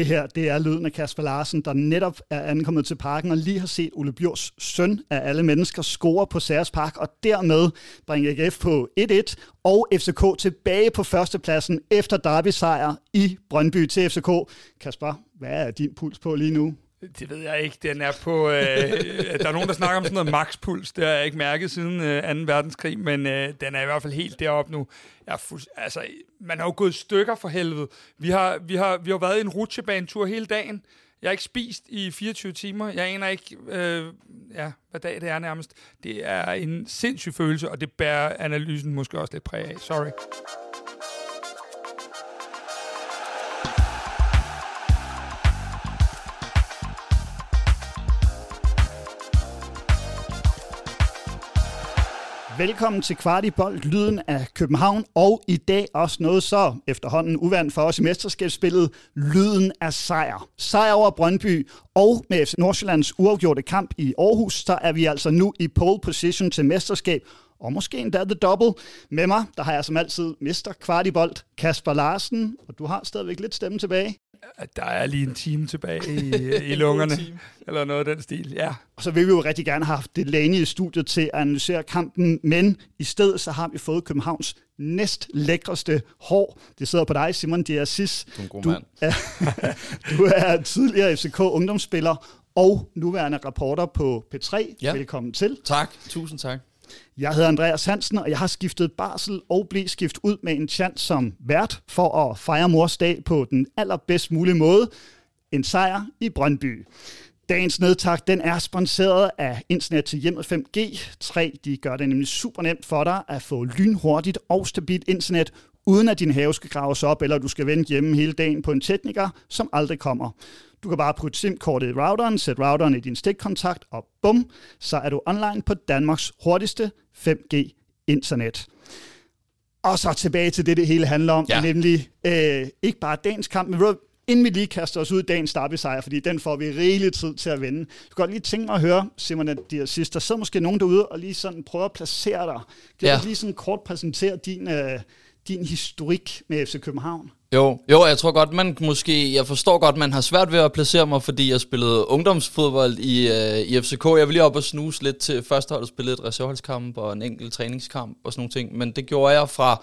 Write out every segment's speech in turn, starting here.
Det her, det er lyden af Kasper Larsen, der netop er ankommet til parken og lige har set Ole Bjørs søn af alle mennesker score på Særs Park, og dermed bringe AGF på 1-1 og FCK tilbage på førstepladsen efter derby-sejr i Brøndby til FCK. Kasper, hvad er din puls på lige nu? Det ved jeg ikke. Den er på... Øh, der er nogen, der snakker om sådan noget makspuls. Det har jeg ikke mærket siden øh, 2. verdenskrig, men øh, den er i hvert fald helt deroppe nu. Jeg er fuld, altså, man har jo gået stykker for helvede. Vi har, vi har, vi har været i en rutsjebanetur hele dagen. Jeg har ikke spist i 24 timer. Jeg aner ikke, øh, ja, hvad dag det er nærmest. Det er en sindssyg følelse, og det bærer analysen måske også lidt præg af. Sorry. Velkommen til Kvartibold, lyden af København, og i dag også noget så efterhånden uvandt for os i mesterskabsspillet, lyden af sejr. Sejr over Brøndby, og med FC Nordsjællands uafgjorte kamp i Aarhus, så er vi altså nu i pole position til mesterskab, og måske endda the double. Med mig, der har jeg som altid Mester Kvartibold, Kasper Larsen, og du har stadigvæk lidt stemme tilbage der er lige en time tilbage i, i lungerne, eller noget af den stil, ja. Og så vil vi jo rigtig gerne have haft Delaney i studiet til at analysere kampen, men i stedet så har vi fået Københavns næst lækreste hår. Det sidder på dig, Simon Diasis. Du er en god du, er, du er tidligere FCK-ungdomsspiller og nuværende reporter på P3. Ja. Velkommen til. Tak, tusind tak. Jeg hedder Andreas Hansen, og jeg har skiftet barsel og skift ud med en chance som vært for at fejre mors dag på den allerbedst mulige måde. En sejr i Brøndby. Dagens nedtak, den er sponsoreret af Internet til hjemmet 5G. 3, de gør det nemlig super nemt for dig at få lynhurtigt og stabilt internet, uden at din have skal graves op, eller du skal vente hjemme hele dagen på en tekniker, som aldrig kommer. Du kan bare putte SIM-kortet i routeren, sætte routeren i din stikkontakt, og bum, så er du online på Danmarks hurtigste 5G-internet. Og så tilbage til det, det hele handler om, ja. nemlig øh, ikke bare dagens kamp, men inden vi lige kaster os ud i dagens derby-sejr, fordi den får vi rigelig tid til at vinde. Du kan godt lige tænke mig at høre, Simon, at de sidste, der sidder måske nogen derude og lige sådan prøver at placere dig. Kan ja. du lige sådan kort præsentere din, øh, din historik med FC København? Jo, jo, jeg tror godt, man måske, jeg forstår godt, man har svært ved at placere mig, fordi jeg spillede ungdomsfodbold i, øh, i FCK. Jeg vil lige op og snuse lidt til førsteholdet, spillede et reserveholdskamp og en enkelt træningskamp og sådan nogle ting, men det gjorde jeg fra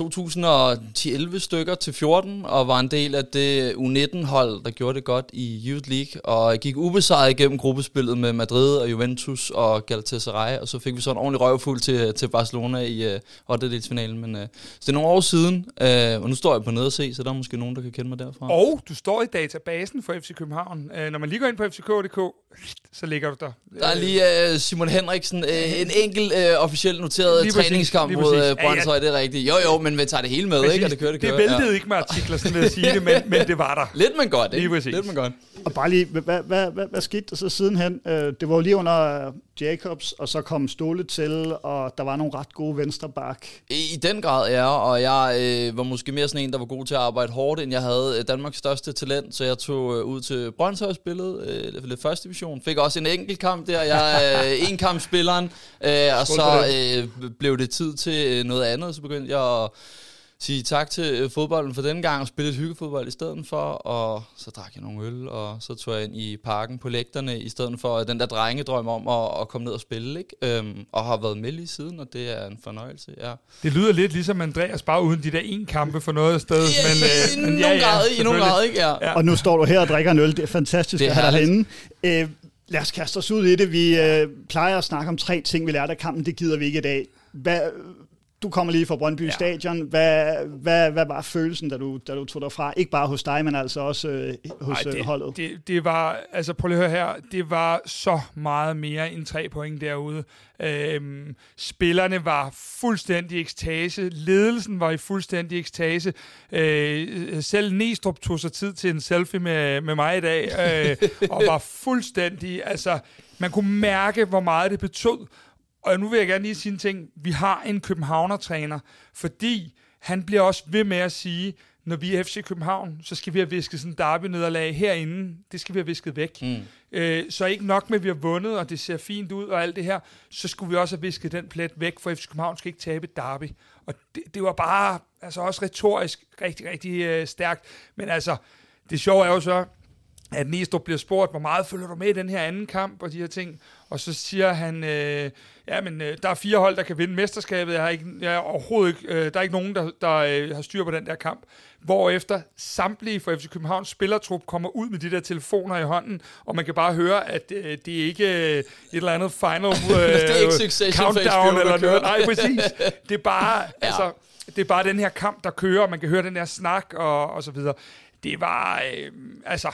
2010-11 stykker til 14, og var en del af det U19-hold, der gjorde det godt i Youth League, og gik ubesejret igennem gruppespillet med Madrid og Juventus og Galatasaray, og så fik vi så en ordentlig røvfuld til, til Barcelona i uh, 8. finalen men uh, så det er nogle år siden, uh, og nu står jeg på nede og se, så der er måske nogen, der kan kende mig derfra. Og du står i databasen for FC København. Uh, når man lige går ind på fck.dk, så ligger du der. Der er lige uh, Simon Henriksen, uh, en enkelt uh, officielt noteret lige træningskamp mod uh, Brøndshøj, ja, ja. det er rigtigt. Jo jo, men vi tager det hele med, præcis. ikke? Og det kører, det kører. Det væltede ja. ikke med artikler, sådan vil jeg sige det, men, men det var der. Lidt men godt, ikke? Lige præcis. Lidt men godt. Og bare lige, hvad, hvad, hvad, hvad, skete der så sidenhen? Øh, det var jo lige under Jacobs, og så kom Ståle til, og der var nogle ret gode venstreback. I, i den grad, ja, og jeg øh, var måske mere sådan en, der var god til at arbejde hårdt, end jeg havde øh, Danmarks største talent, så jeg tog øh, ud til Brøndshøj spillet, øh, lidt første division. Fik også en enkelt kamp der, jeg øh, en kamp spilleren, øh, og så øh, blev det tid til øh, noget andet, så begyndte jeg at sige tak til øh, fodbolden for den gang og spille et hyggefodbold i stedet for, og så drak jeg nogle øl, og så tog jeg ind i parken på lægterne i stedet for den der drengedrøm om at, at komme ned og spille, ikke? Øhm, og har været med lige siden, og det er en fornøjelse, ja. Det lyder lidt ligesom Andreas, bare uden de der en kampe for noget sted, ja, men, øh, men ja, ja, grad, i nogen grad, ikke? Ja. ja. Og nu står du her og drikker en øl, det er fantastisk det er at have dig herinde. Øh, lad os kaste os ud i det. Vi øh, plejer at snakke om tre ting, vi lærte af kampen, det gider vi ikke i dag. Hvad, du kommer lige fra Brøndby ja. Stadion. Hvad, hvad, hvad var følelsen, da du, da du tog derfra? Ikke bare hos dig, men altså også øh, hos Ej, det, øh, holdet. Det, det var, altså prøv lige at høre her, det var så meget mere end tre point derude. Øhm, spillerne var fuldstændig ekstase. Ledelsen var i fuldstændig ekstase. Øh, selv Næstrup tog sig tid til en selfie med, med mig i dag, øh, og var fuldstændig, altså man kunne mærke, hvor meget det betød og nu vil jeg gerne lige sige en ting. Vi har en Københavner-træner, fordi han bliver også ved med at sige, når vi er FC København, så skal vi have visket sådan en derby-nederlag herinde. Det skal vi have visket væk. Mm. Øh, så ikke nok med, at vi har vundet, og det ser fint ud og alt det her, så skulle vi også have visket den plet væk, for FC København skal ikke tabe derby. Og det, det var bare altså også retorisk rigtig, rigtig øh, stærkt. Men altså, det sjove er jo så, at Næstrup bliver spurgt, hvor meget følger du med i den her anden kamp og de her ting. Og så siger han, øh, ja, men øh, der er fire hold, der kan vinde mesterskabet. Jeg har ikke, jeg er overhovedet ikke, øh, der er ikke nogen, der, der øh, har styr på den der kamp. Hvorefter samtlige fra FC Københavns spillertrup kommer ud med de der telefoner i hånden, og man kan bare høre, at øh, det er ikke øh, et eller andet final øh, det er ikke countdown eller noget. Nej, præcis. Det er bare, ja. altså, det er bare den her kamp, der kører, og man kan høre den der snak og, og så videre. Det var, øh, altså,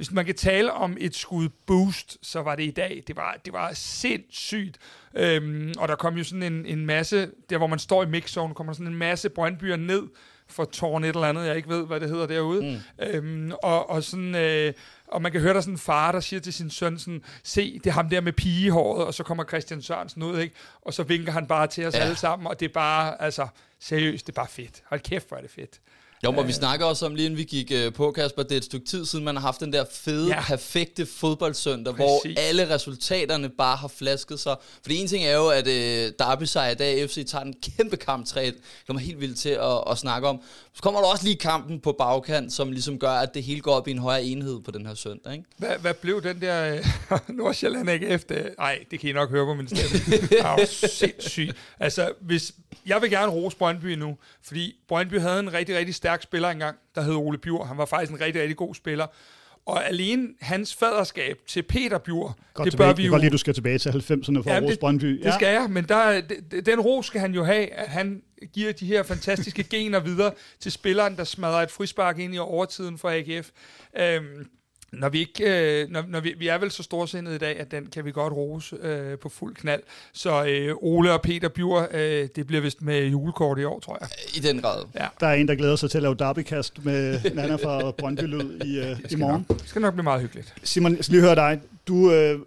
hvis man kan tale om et skud boost, så var det i dag. Det var, det var sindssygt. Øhm, og der kom jo sådan en, en masse, der hvor man står i mixzone, kommer sådan en masse brøndbyer ned for tårn et eller andet, jeg ikke ved, hvad det hedder derude. Mm. Øhm, og, og sådan... Øh, og man kan høre der sådan en far, der siger til sin søn sådan, se, det er ham der med pigehåret, og så kommer Christian Sørensen ud, ikke? Og så vinker han bare til os ja. alle sammen, og det er bare, altså, seriøst, det er bare fedt. Hold kæft, hvor er det fedt. Jo, men vi snakker også om, lige inden vi gik uh, på, Kasper, det er et stykke tid siden, man har haft den der fede, ja. perfekte fodboldsøndag, Præcis. hvor alle resultaterne bare har flasket sig. For en ting er jo, at uh, Derby sig i dag, FC tager en kæmpe kamp 3 det kommer helt vildt til at, at snakke om. Så kommer der også lige kampen på bagkant, som ligesom gør, at det hele går op i en højere enhed på den her søndag. Ikke? Hvad, hvad blev den der uh, Nordsjælland ikke efter? Nej, det kan I nok høre på min stemme. det er sindssygt. Altså, hvis, jeg vil gerne rose Brøndby nu, fordi Brøndby havde en rigtig, rigtig stærk spiller engang, der hed Ole Bjur. Han var faktisk en rigtig, rigtig god spiller. Og alene hans faderskab til Peter Bjur, godt det tilbage. bør vi jo... Godt lige, du skal tilbage til 90'erne for ja, rose Brøndby. Ja. Det skal jeg, men der, den ros skal han jo have, at han giver de her fantastiske gener videre til spilleren, der smadrer et frispark ind i overtiden for AGF. Øhm, når vi ikke, øh, når, når vi, vi er vel så storsindet i dag, at den kan vi godt rose øh, på fuld knald. Så øh, Ole og Peter Bjur, øh, det bliver vist med julekort i år, tror jeg. I den grad. Ja. Der er en, der glæder sig til at lave derbykast med Nana fra Brøndby Lyd i, øh, i morgen. Nok, det skal nok blive meget hyggeligt. Simon, jeg skal lige høre dig. Du øh,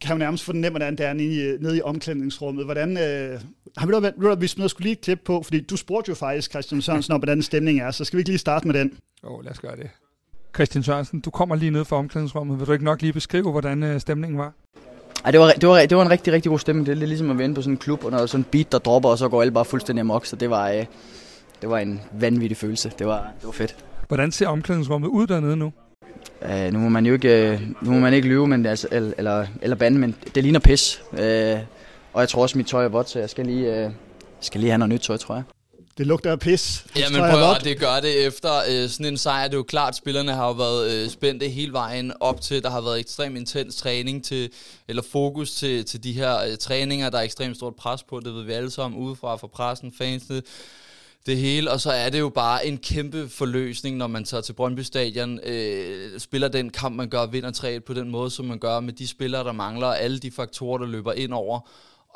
kan jo nærmest fornemme, hvordan det er nede i, nede i omklædningsrummet. Hvordan, øh, har vi da, vi smider skulle lige et klip på, fordi du spurgte jo faktisk Christian Sørensen om, hvordan stemningen er, så skal vi ikke lige starte med den? Åh, oh, lad os gøre det. Christian Sørensen, du kommer lige ned fra omklædningsrummet. Vil du ikke nok lige beskrive, hvordan øh, stemningen var? Ej, det, var, det, var, det var en rigtig, rigtig god stemning. Det er lidt ligesom at vende på sådan en klub, og når der er sådan en beat, der dropper, og så går alle bare fuldstændig amok. Så det var, øh, det var en vanvittig følelse. Det var, det var fedt. Hvordan ser omklædningsrummet ud dernede nu? Uh, nu må man jo ikke, uh, nu må man ikke lyve, men altså, eller, eller, eller bande, men det ligner pis. Uh, og jeg tror også, mit tøj er vådt, så jeg skal lige, uh, skal lige have noget nyt tøj, tror jeg. Det lugter af pis. Ja, men prøv at det gør det efter øh, sådan en sejr. Det er jo klart, spillerne har jo været øh, spændte hele vejen op til. Der har været ekstremt intens træning til, eller fokus til, til de her øh, træninger. Der er ekstremt stort pres på, det ved vi alle sammen, udefra fra pressen, fansene det hele, og så er det jo bare en kæmpe forløsning, når man tager til Brøndby Stadion, øh, spiller den kamp, man gør, vinder 3 på den måde, som man gør med de spillere, der mangler, alle de faktorer, der løber ind over,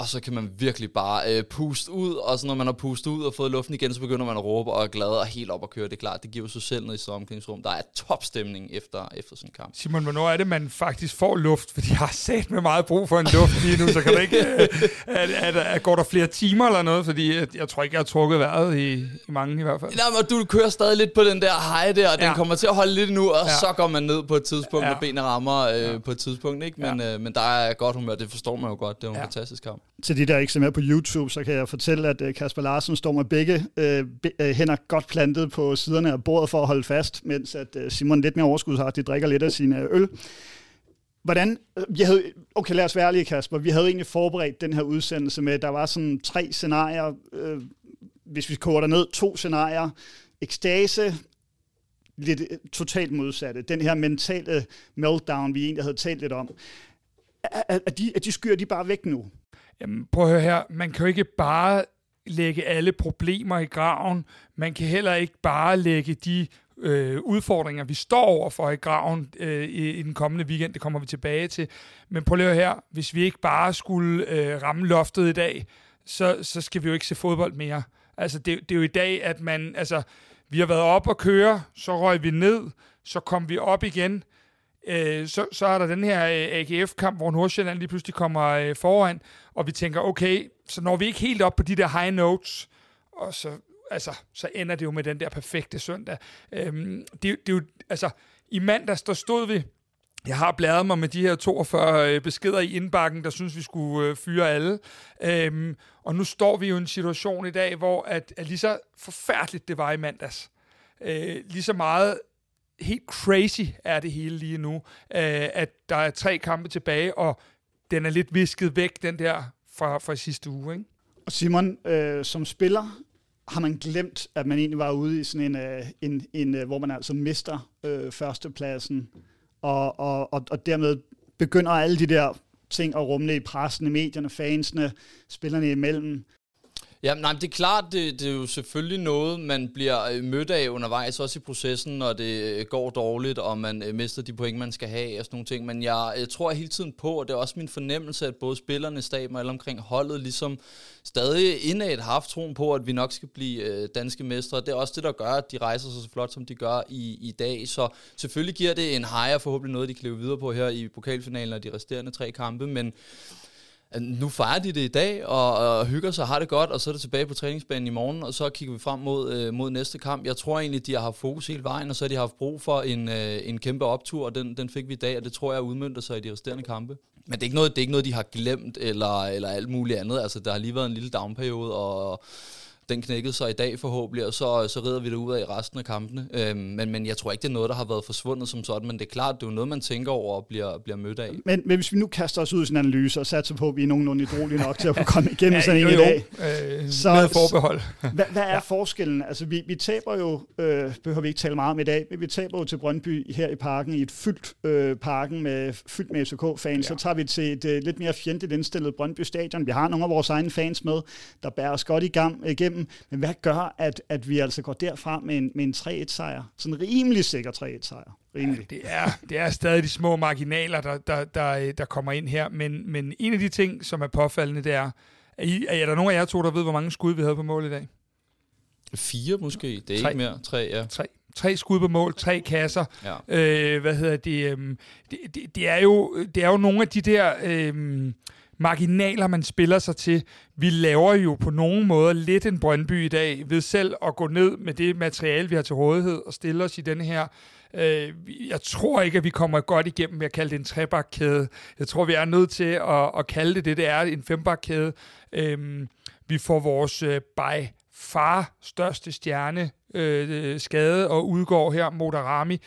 og så kan man virkelig bare øh, puste ud, og så når man har pustet ud og fået luften igen, så begynder man at råbe og er glad og helt op at køre. Det er klart, det giver sig selv ned i sådan omklædningsrum. Der er topstemning efter, efter sådan en kamp. Simon, hvornår er det, man faktisk får luft? Fordi jeg har sat med meget brug for en luft lige nu, så kan du ikke... Øh, er, er, er, går der flere timer eller noget? Fordi jeg, jeg tror ikke, jeg har trukket vejret i, i mange i hvert fald. Nej, men du kører stadig lidt på den der hej der, og ja. den kommer til at holde lidt nu, og ja. så går man ned på et tidspunkt, ja. når benene rammer øh, ja. på et tidspunkt. Ikke? Men, ja. øh, men der er godt humør, det forstår man jo godt. Det er en ja. fantastisk kamp. Til de der ikke med på YouTube, så kan jeg fortælle, at øh, Kasper Larsen står med begge øh, øh, hænder godt plantet på siderne af bordet for at holde fast, mens at øh, Simon lidt mere overskud har, de drikker lidt af sine øl. Hvordan, jeg havde, okay lad os være ærlige Kasper, vi havde egentlig forberedt den her udsendelse med, at der var sådan tre scenarier, øh, hvis vi koger ned, to scenarier, ekstase, lidt totalt modsatte, den her mentale meltdown, vi egentlig havde talt lidt om. Er, er, de, er de skyer de bare væk nu? Jamen, prøv at høre her. Man kan jo ikke bare lægge alle problemer i graven. Man kan heller ikke bare lægge de øh, udfordringer, vi står over for i graven øh, i, i den kommende weekend. Det kommer vi tilbage til. Men prøv at høre her. Hvis vi ikke bare skulle øh, ramme loftet i dag, så, så skal vi jo ikke se fodbold mere. Altså, det, det er jo i dag, at man... Altså, vi har været op og køre, så røg vi ned, så kom vi op igen øh, så, så er der den her øh, AGF-kamp, hvor Nordsjælland lige pludselig kommer øh, foran, og vi tænker, okay, så når vi ikke helt op på de der high notes, og så, altså, så ender det jo med den der perfekte søndag. Øhm, det, det er jo, altså, i mandags, der stod vi, jeg har bladret mig med de her 42 øh, beskeder i indbakken, der synes, vi skulle øh, fyre alle. Øhm, og nu står vi jo i en situation i dag, hvor at, at lige så forfærdeligt det var i mandags, øh, lige så meget helt crazy er det hele lige nu, øh, at der er tre kampe tilbage, og den er lidt visket væk, den der fra, fra sidste uge. Ikke? Og Simon, øh, som spiller, har man glemt, at man egentlig var ude i sådan en, øh, en, en øh, hvor man altså mister øh, førstepladsen, og, og, og, og dermed begynder alle de der ting at rumle i pressen, i medierne, fansene, spillerne imellem. Ja, nej, det er klart, det, det er jo selvfølgelig noget, man bliver øh, mødt af undervejs, også i processen, når det øh, går dårligt, og man øh, mister de point, man skal have, og sådan nogle ting. Men jeg, jeg tror hele tiden på, og det er også min fornemmelse, at både spillerne, staben og alle omkring holdet, ligesom stadig indad har haft troen på, at vi nok skal blive danske mestre. Det er også det, der gør, at de rejser sig så flot, som de gør i, i dag. Så selvfølgelig giver det en hejre, forhåbentlig noget, de kan leve videre på her i pokalfinalen og de resterende tre kampe, men nu fejrer de det i dag, og, og hygger sig, har det godt, og så er det tilbage på træningsbanen i morgen, og så kigger vi frem mod, øh, mod næste kamp. Jeg tror egentlig, de har haft fokus hele vejen, og så har de haft brug for en, øh, en kæmpe optur, og den, den fik vi i dag, og det tror jeg udmyndter sig i de resterende kampe. Men det er ikke noget, det er ikke noget de har glemt, eller, eller alt muligt andet. Altså, der har lige været en lille downperiode, og den knækkede sig i dag forhåbentlig, og så, så rider vi det ud af i resten af kampene. Øhm, men, men jeg tror ikke, det er noget, der har været forsvundet som sådan, men det er klart, det er jo noget, man tænker over og bliver, bliver mødt af. Men, men hvis vi nu kaster os ud i sådan en analyse og satser på, at vi er nogenlunde idrolige nok til at kunne komme igennem ja, sådan en i dag. Øh, så, med forbehold. hvad, hvad er ja. forskellen? Altså, vi, vi taber jo, øh, behøver vi ikke tale meget om i dag, men vi taber jo til Brøndby her i parken, i et fyldt øh, parken med, fyldt med FCK-fans. Ja. Så tager vi til et øh, lidt mere fjendtligt indstillet Brøndby Stadion. Vi har nogle af vores egne fans med, der bærer os godt i gang igennem. Men hvad gør at, at vi altså går derfra med en, med en 3-1-sejr. Sådan en rimelig sikker 3-1-sejr. Rimelig. Ja, det, er, det er stadig de små marginaler, der, der, der, der kommer ind her. Men, men en af de ting, som er påfaldende, det er, er, I, er der nogen af jer to, der ved, hvor mange skud vi havde på mål i dag? Fire måske, det er tre. ikke mere. Tre, ja. Tre. Tre skud på mål, tre kasser. Ja. Øh, hvad hedder det, øhm, det, det? Det er jo, det er jo nogle af de der... Øhm, marginaler, man spiller sig til. Vi laver jo på nogen måde lidt en Brøndby i dag, ved selv at gå ned med det materiale, vi har til rådighed, og stille os i den her Øh, jeg tror ikke, at vi kommer godt igennem med at kalde det en trebakkæde. Jeg tror, vi er nødt til at, at kalde det det, det er, en fembakkæde. Øh, vi får vores øh, by far største stjerne øh, skade og udgår her, Modarami.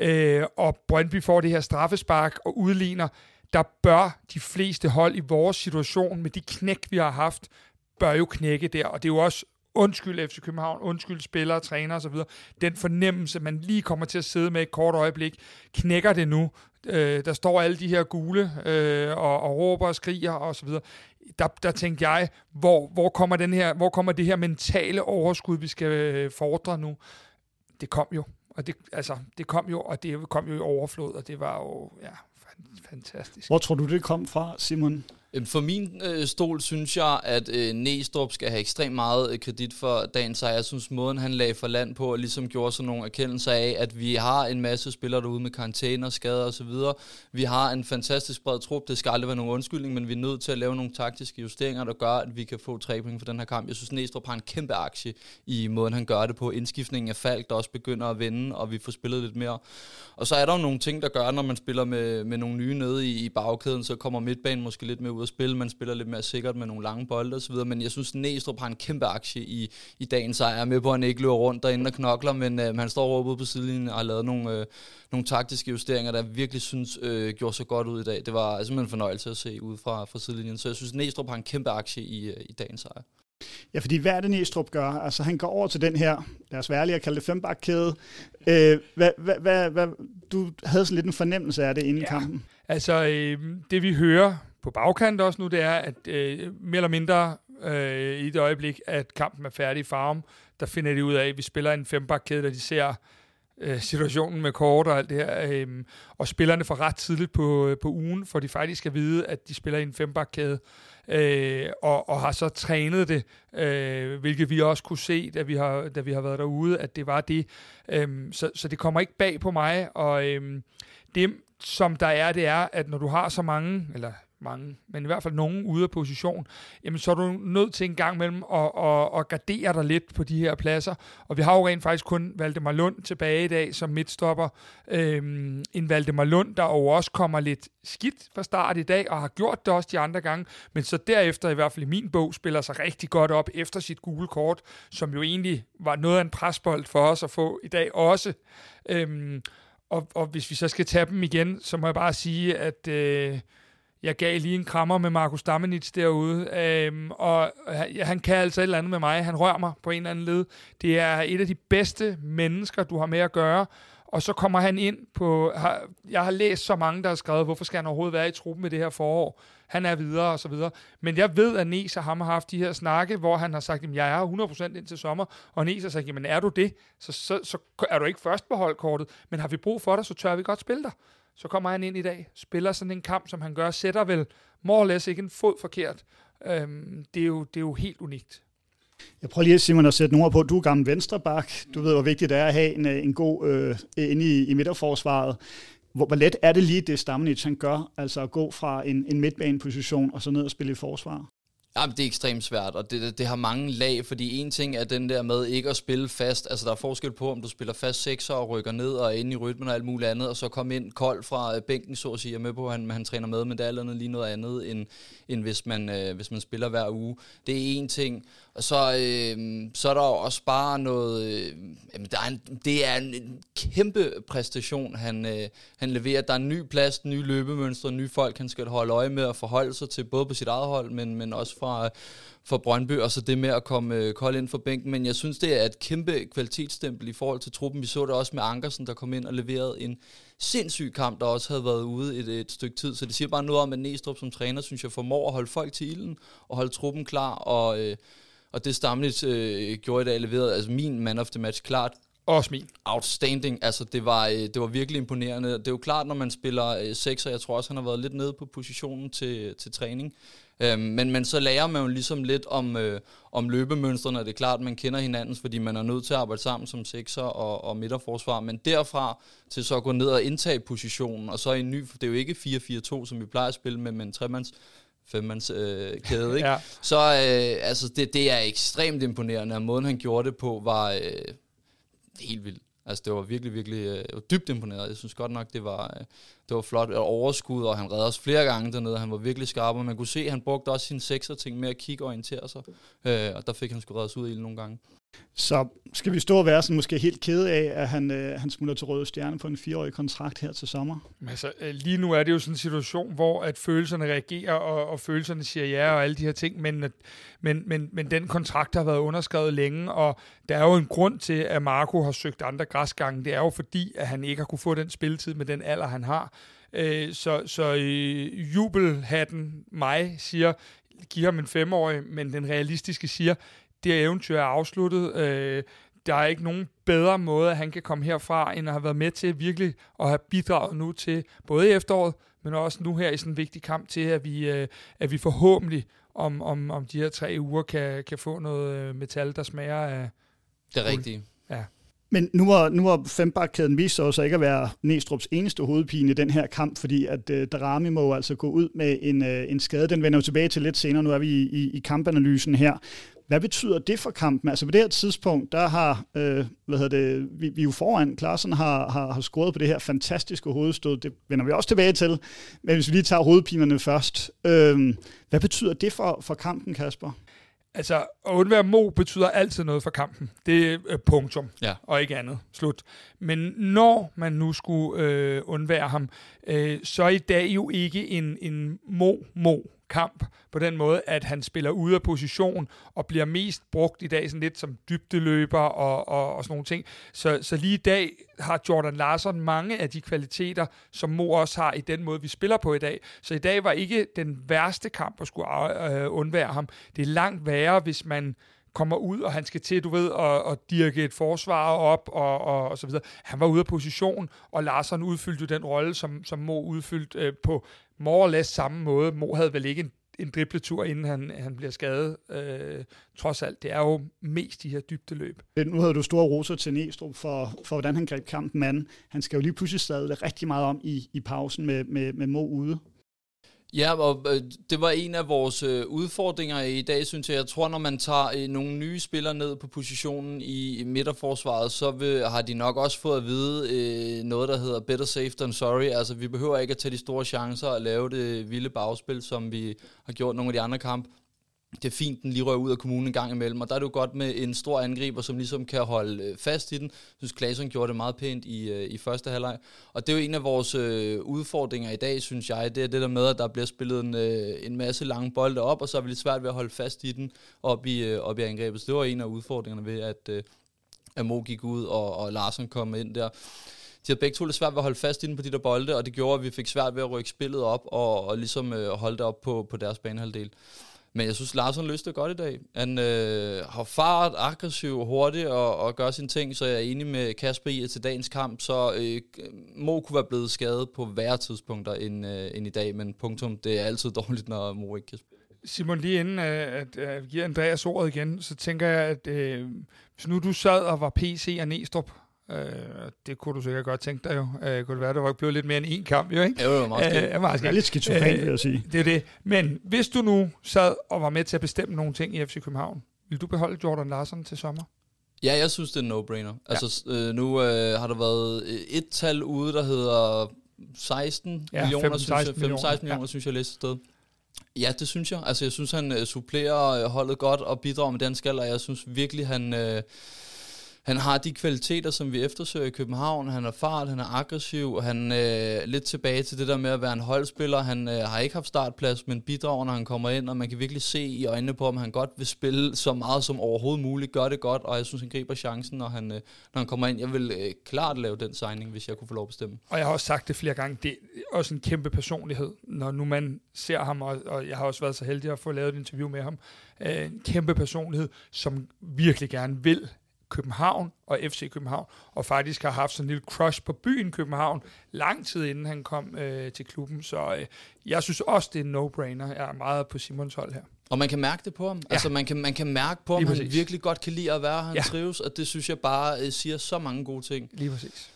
Øh, og Brøndby får det her straffespark og udligner der bør de fleste hold i vores situation, med de knæk, vi har haft, bør jo knække der. Og det er jo også undskyld FC København, undskyld spillere, træner osv. Den fornemmelse, man lige kommer til at sidde med et kort øjeblik, knækker det nu. Øh, der står alle de her gule øh, og, og råber og skriger og så videre. Der, der tænkte jeg, hvor, hvor, kommer den her, hvor kommer det her mentale overskud, vi skal øh, fordre nu? Det kom jo. Og det, altså, det kom jo, og det kom jo i overflod, og det var jo, ja, fantastisk. Hvor tror du, det kom fra, Simon? Øhm, for min øh, stol synes jeg, at øh, Næstrup skal have ekstremt meget øh, kredit for dagen sejr. Jeg synes, måden han lagde for land på, og ligesom gjorde sådan nogle erkendelser af, at vi har en masse spillere derude med karantæner, skader osv. Vi har en fantastisk bred trup. Det skal aldrig være nogen undskyldning, men vi er nødt til at lave nogle taktiske justeringer, der gør, at vi kan få tre point for den her kamp. Jeg synes, Næstrup har en kæmpe aktie i måden, han gør det på. Indskiftningen af Falk, der også begynder at vende, og vi får spillet lidt mere. Og så er der jo nogle ting, der gør, når man spiller med, med nogle nye nede i, i bagkæden, så kommer midtbanen måske lidt mere ud at spille. Man spiller lidt mere sikkert med nogle lange bolde osv., men jeg synes, Næstrup har en kæmpe aktie i, i dagens sejr. Jeg er med på, at han ikke løber rundt derinde og knokler, men øh, han står oppe på sidelinjen og har lavet nogle, øh, nogle taktiske justeringer, der virkelig synes øh, gjorde så godt ud i dag. Det var simpelthen en fornøjelse at se ud fra, fra sidelinjen. Så jeg synes, Næstrup har en kæmpe aktie i, øh, i dagens sejr. Ja, fordi hvad er det, Næstrup gør? Altså, han går over til den her, lad os være ærlige at kalde det fembakkæde. Øh, hvad, hvad, hvad, hvad, du havde sådan lidt en fornemmelse af det inden ja. kampen. Altså, øh, det vi hører på bagkant også nu, det er, at øh, mere eller mindre øh, i det øjeblik, at kampen er færdig i farm, der finder de ud af, at vi spiller en fembakkæde, der de ser øh, situationen med kort og alt det her. Øh, og spillerne får ret tidligt på, øh, på ugen, for de faktisk skal vide, at de spiller i en fembakkæde øh, og, og har så trænet det, øh, hvilket vi også kunne se, da vi har, da vi har været derude, at det var det. Øh, så, så det kommer ikke bag på mig, og øh, det, som der er, det er, at når du har så mange, eller mange, men i hvert fald nogen ude af position, jamen så er du nødt til en gang imellem at, at, at gardere dig lidt på de her pladser. Og vi har jo rent faktisk kun Valdemar Lund tilbage i dag som midtstopper. Øhm, en Valdemar Lund, der jo også kommer lidt skidt fra start i dag, og har gjort det også de andre gange, men så derefter, i hvert fald i min bog, spiller sig rigtig godt op efter sit gule kort, som jo egentlig var noget af en presbold for os at få i dag også. Øhm, og, og hvis vi så skal tage dem igen, så må jeg bare sige, at... Øh, jeg gav lige en krammer med Markus Dammenitz derude, øhm, og han kan altså et eller andet med mig. Han rører mig på en eller anden led. Det er et af de bedste mennesker, du har med at gøre. Og så kommer han ind på... Har, jeg har læst så mange, der har skrevet, hvorfor skal han overhovedet være i truppen med det her forår? Han er videre og så videre. Men jeg ved, at Nes og ham har haft de her snakke, hvor han har sagt, at jeg er 100% ind til sommer. Og Nes har sagt, jamen er du det, så, så, så er du ikke først på holdkortet. Men har vi brug for dig, så tør vi godt spille dig. Så kommer han ind i dag, spiller sådan en kamp, som han gør, sætter vel more or less ikke en fod forkert. Øhm, det, er jo, det er jo helt unikt. Jeg prøver lige, Simon, at sætte nogle på. Du er gammel venstreback. Du ved, hvor vigtigt det er at have en, øh, en god øh, inde i, i midterforsvaret. Hvor, hvor let er det lige, det Stamnitz han gør, altså at gå fra en, en midtbaneposition og så ned og spille i forsvar? Jamen, det er ekstremt svært, og det, det, det har mange lag, fordi en ting er den der med ikke at spille fast. Altså, der er forskel på, om du spiller fast sekser og rykker ned og er inde i rytmen og alt muligt andet, og så komme ind kold fra øh, bænken, så at sige. Jeg er med på, at han, han træner med, men det er alt andet lige noget andet, end, end hvis, man, øh, hvis man spiller hver uge. Det er en ting. Og så, øh, så er der også bare noget... Øh, jamen, der er en, det er en kæmpe præstation, han, øh, han leverer. Der er en ny plads, nye løbemønstre, nye folk, han skal holde øje med og forholde sig til, både på sit eget hold, men, men også fra, fra Brøndby, og så det med at komme øh, kold ind for bænken. Men jeg synes, det er et kæmpe kvalitetsstempel i forhold til truppen. Vi så det også med Ankersen, der kom ind og leverede en sindssyg kamp, der også havde været ude et, et stykke tid. Så det siger bare noget om, at Næstrup som træner, synes jeg, formår at holde folk til ilden og holde truppen klar. Og, øh, og det Stamnitz øh, gjorde i dag, leverede altså min man of the match klart. Også min. Outstanding. Altså, det var, øh, det var virkelig imponerende. Det er jo klart, når man spiller øh, sekser, jeg tror også, han har været lidt nede på positionen til, til træning. Øhm, men, men så lærer man jo ligesom lidt om, øh, om løbemønstrene, det er klart, man kender hinandens, fordi man er nødt til at arbejde sammen som sekser og, og midterforsvar, men derfra til så at gå ned og indtage positionen, og så i en ny, for det er jo ikke 4-4-2, som vi plejer at spille med, men tremands femmands øh, kæde, ikke? ja. Så øh, altså, det, det er ekstremt imponerende, og måden han gjorde det på var øh, helt vildt. Altså, det var virkelig, virkelig øh, var dybt imponeret. Jeg synes godt nok, det var, øh, det var flot og overskud, og han redde os flere gange dernede. Han var virkelig skarp, og man kunne se, at han brugte også sine sekser ting med at kigge og orientere sig. Øh, og der fik han sgu reddet ud i nogle gange. Så skal vi stå og være sådan måske helt kede af, at han, øh, han smutter til Røde Stjerne på en fireårig kontrakt her til sommer? Altså, øh, lige nu er det jo sådan en situation, hvor at følelserne reagerer, og, og følelserne siger ja og alle de her ting, men, men, men, men den kontrakt har været underskrevet længe, og der er jo en grund til, at Marco har søgt andre græsgange. Det er jo fordi, at han ikke har kunne få den spilletid med den alder, han har. Øh, så så øh, jubelhatten mig siger, giv ham en femårig, men den realistiske siger, det eventyr er afsluttet. Øh, der er ikke nogen bedre måde, at han kan komme herfra, end at have været med til virkelig at have bidraget nu til, både i efteråret, men også nu her i sådan en vigtig kamp til, at vi, øh, at vi forhåbentlig om, om, om de her tre uger kan, kan få noget øh, metal, der smager af... Det er rigtigt. Ja. Men nu var, nu var fembakkæden vist sig så ikke at være Næstrup's eneste hovedpine i den her kamp, fordi at uh, Darami må altså gå ud med en, uh, en skade. Den vender jo tilbage til lidt senere. Nu er vi i, i, i kampanalysen her. Hvad betyder det for kampen? Altså på det her tidspunkt, der har, øh, hvad hedder det, vi, vi er jo foran, Klaassen har, har, har scoret på det her fantastiske hovedstød, det vender vi også tilbage til, men hvis vi lige tager hovedpinerne først, øh, hvad betyder det for, for kampen, Kasper? Altså, at undvære Mo betyder altid noget for kampen. Det er øh, punktum, ja. og ikke andet. Slut. Men når man nu skulle øh, undvære ham, øh, så er i dag jo ikke en, en Mo-Mo kamp på den måde, at han spiller ude af position og bliver mest brugt i dag sådan lidt som dybdeløber og, og, og sådan nogle ting. Så, så lige i dag har Jordan Larsen mange af de kvaliteter, som Mo også har i den måde, vi spiller på i dag. Så i dag var ikke den værste kamp at skulle øh, øh undvære ham. Det er langt værre, hvis man kommer ud, og han skal til, du ved, at, at dirke et forsvar op, og, og, og så videre. Han var ude af position, og Larsen udfyldte jo den rolle, som, som Mo udfyldte øh, på more or less samme måde. Mo havde vel ikke en en dribletur, inden han, han bliver skadet. Øh, trods alt, det er jo mest de her dybdeløb. Øh, nu havde du store roser til Næstrup for, for, hvordan han greb kampen an. Han skal jo lige pludselig stadig rigtig meget om i, i pausen med, med, med Mo ude. Ja, og øh, det var en af vores øh, udfordringer i dag, synes jeg. Jeg tror, når man tager øh, nogle nye spillere ned på positionen i midterforsvaret, så vil, har de nok også fået at vide øh, noget, der hedder better safe than sorry. Altså, vi behøver ikke at tage de store chancer og lave det vilde bagspil, som vi har gjort nogle af de andre kampe det er fint, den lige rører ud af kommunen en gang imellem, og der er det jo godt med en stor angriber, som ligesom kan holde øh, fast i den. Jeg synes, Klaasson gjorde det meget pænt i, øh, i første halvleg. Og det er jo en af vores øh, udfordringer i dag, synes jeg. Det er det der med, at der bliver spillet en, øh, en masse lange bolde op, og så er vi lidt svært ved at holde fast i den op i, øh, op i angrebet. Så det var en af udfordringerne ved, at, øh, at Mo gik ud, og, og Larsen kom ind der. De havde begge to lidt svært ved at holde fast i den på de der bolde, og det gjorde, at vi fik svært ved at rykke spillet op, og, og ligesom øh, holde det op på, på deres banehalvdel. Men jeg synes, Larsen løste det godt i dag. Han øh, har fart, aggressiv, hurtig og, og gør sine ting, så jeg er enig med Kasper i, at til dagens kamp, så øh, Mo kunne være blevet skadet på værre tidspunkter end, øh, end i dag, men punktum, det er altid dårligt, når Mo ikke kan spille. Simon, lige inden øh, at, øh, at vi giver Andreas ordet igen, så tænker jeg, at øh, hvis nu du sad og var PC og Næstrup, Øh, det kunne du sikkert godt tænke dig jo. Øh, kunne det være, der var blevet lidt mere end én kamp, jo, ikke? Jo, det var meget. Øh, meget skægt. lidt skizofren, øh, vil jeg sige. Det er det. Men hvis du nu sad og var med til at bestemme nogle ting i FC København, vil du beholde Jordan Larsen til sommer? Ja, jeg synes, det er en no-brainer. Ja. Altså, øh, nu øh, har der været et tal ude, der hedder 16 ja, millioner, 15, synes jeg. 15, millioner, 16 millioner, ja. synes jeg, læste sted. Ja, det synes jeg. Altså, jeg synes, han uh, supplerer uh, holdet godt og bidrager med den skal, og jeg synes virkelig, han... Uh, han har de kvaliteter, som vi eftersøger i København. Han er fart, han er aggressiv, og han er øh, lidt tilbage til det der med at være en holdspiller. Han øh, har ikke haft startplads, men bidrager, når han kommer ind, og man kan virkelig se i øjnene på, om han godt vil spille så meget som overhovedet muligt. Gør det godt, og jeg synes, han griber chancen, når han, øh, når han kommer ind. Jeg vil øh, klart lave den signing, hvis jeg kunne få lov at bestemme. Og jeg har også sagt det flere gange, det er også en kæmpe personlighed, når nu man ser ham, og, og jeg har også været så heldig at få lavet et interview med ham. Øh, en kæmpe personlighed, som virkelig gerne vil København og FC København, og faktisk har haft sådan en lille crush på byen København, lang tid inden han kom øh, til klubben. Så øh, jeg synes også, det er en no-brainer. Jeg er meget på Simons hold her. Og man kan mærke det på ham. Ja. Altså man kan, man kan mærke på, om han virkelig godt kan lide at være, han ja. trives, og det synes jeg bare øh, siger så mange gode ting. Lige præcis.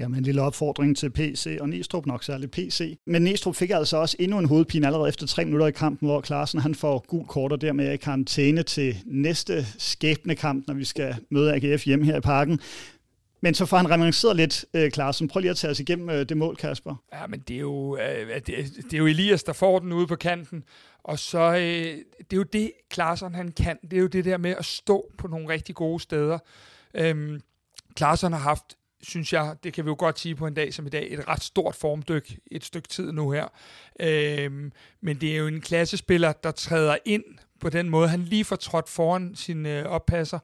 Jamen en lille opfordring til PC, og Næstrup nok særligt PC. Men Næstrup fik altså også endnu en hovedpine allerede efter tre minutter i kampen, hvor Klarsen han får gul kort og dermed er i karantæne til næste skæbne kamp, når vi skal møde AGF hjemme her i parken. Men så får han reminisceret lidt, øh, Prøv lige at tage os igennem øh, det mål, Kasper. Ja, men det er, jo, øh, det, det er jo Elias, der får den ude på kanten. Og så, øh, det er jo det, Klarsen han kan. Det er jo det der med at stå på nogle rigtig gode steder. Øhm, Klaassen har haft synes jeg, det kan vi jo godt sige på en dag som i dag, et ret stort formdyk et stykke tid nu her. Øhm, men det er jo en klassespiller, der træder ind på den måde. Han lige får trådt foran sin øh, oppasser,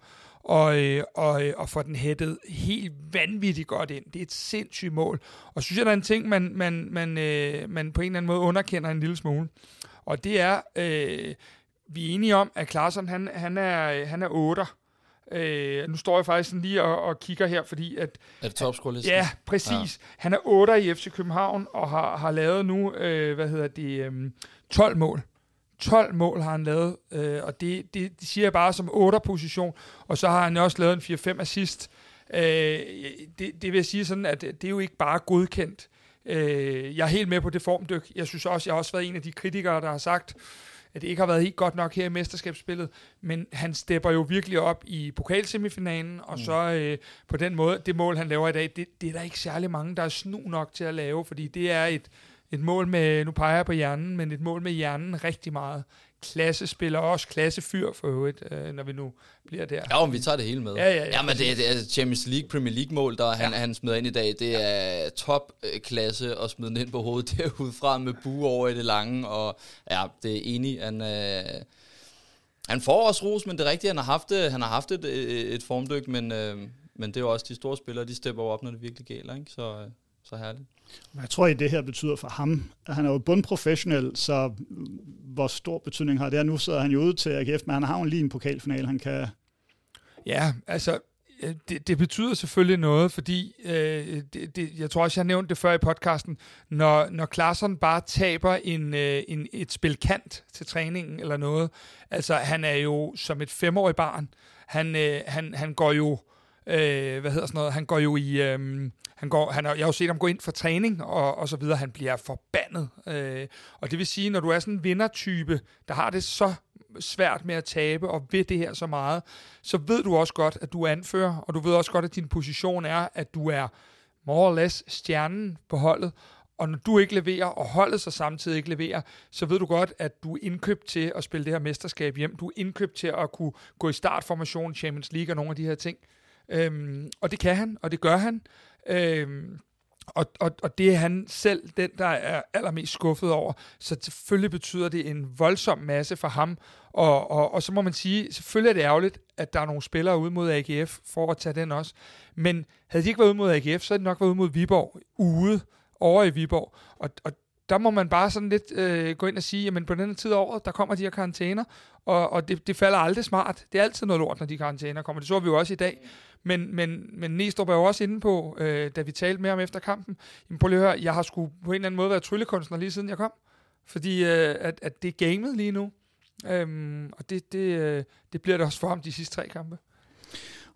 og, øh, og, øh, og får den hættet helt vanvittigt godt ind. Det er et sindssygt mål. Og synes jeg, der er en ting, man, man, man, øh, man på en eller anden måde underkender en lille smule. Og det er, øh, vi er enige om, at Klaarsson, han, han, er, øh, han er 8. Øh, nu står jeg faktisk lige og, og kigger her, fordi at... Er det topscore Ja, præcis. Ja. Han er 8 i FC København, og har, har lavet nu, øh, hvad hedder det, øh, 12 mål. 12 mål har han lavet, øh, og det, det, det siger jeg bare som 8 position, og så har han også lavet en 4-5 assist. Øh, det, det vil jeg sige sådan, at det er jo ikke bare godkendt. Øh, jeg er helt med på det formdyk. Jeg synes også, jeg har også været en af de kritikere, der har sagt, at det ikke har været helt godt nok her i mesterskabsspillet, men han stepper jo virkelig op i pokalsemifinalen, og mm. så øh, på den måde, det mål, han laver i dag, det, det er der ikke særlig mange, der er snu nok til at lave, fordi det er et, et mål med, nu peger jeg på hjernen, men et mål med hjernen rigtig meget klassespiller, også klassefyr for øvrigt, øh, når vi nu bliver der. Ja, om vi tager det hele med. Ja, ja, ja. ja men det, det er Champions League, Premier League mål, der ja. han, han smider ind i dag. Det er topklasse at smide den ind på hovedet derudfra med bue over i det lange, og ja, det er enig. Han, øh, han får også ros, men det er rigtigt, han har haft, det, han har haft et, et formdyk, men, øh, men det er jo også de store spillere, de stepper op, når det virkelig gælder, ikke? Så, øh, så herligt. Jeg tror, at det her betyder for ham, han er jo bundprofessionel, så hvor stor betydning har det? Nu sidder han jo ude til AGF, men han har jo lige en pokalfinale, han kan... Ja, altså, øh, det, det betyder selvfølgelig noget, fordi øh, det, det, jeg tror også, jeg har nævnt det før i podcasten, når, når Klaarsson bare taber en, øh, en, et spil kant til træningen eller noget, altså han er jo som et femårig barn, han, øh, han, han går jo, øh, hvad hedder sådan noget, han går jo i, øh, han går, han har, jeg har jo set ham gå ind for træning og, og så videre, han bliver forbandet, øh, og det vil sige, når du er sådan en vindertype, der har det så svært med at tabe og ved det her så meget, så ved du også godt, at du er anfører, og du ved også godt, at din position er, at du er more or less stjernen på holdet, og når du ikke leverer, og holdet så samtidig ikke leverer, så ved du godt, at du er indkøbt til at spille det her mesterskab hjem. Du er indkøbt til at kunne gå i startformation, Champions League og nogle af de her ting. Øhm, og det kan han, og det gør han. Øhm, og, og, og det er han selv, den der er allermest skuffet over. Så selvfølgelig betyder det en voldsom masse for ham. Og, og, og så må man sige, selvfølgelig er det ærgerligt, at der er nogle spillere ude mod AGF for at tage den også. Men havde de ikke været ude mod AGF, så havde de nok været ude mod Viborg ude over i Viborg. Og, og der må man bare sådan lidt øh, gå ind og sige, at på den tid af året, der kommer de her karantæner, og, og det, det falder aldrig smart. Det er altid noget lort, når de karantæner kommer. Det så vi jo også i dag. Men, men, men Næstrup er jo også inde på, øh, da vi talte med ham efter kampen, jamen prøv lige at høre, jeg har sgu på en eller anden måde været tryllekunstner lige siden jeg kom. Fordi øh, at, at det er gamet lige nu. Øhm, og det, det, øh, det bliver det også for ham de sidste tre kampe.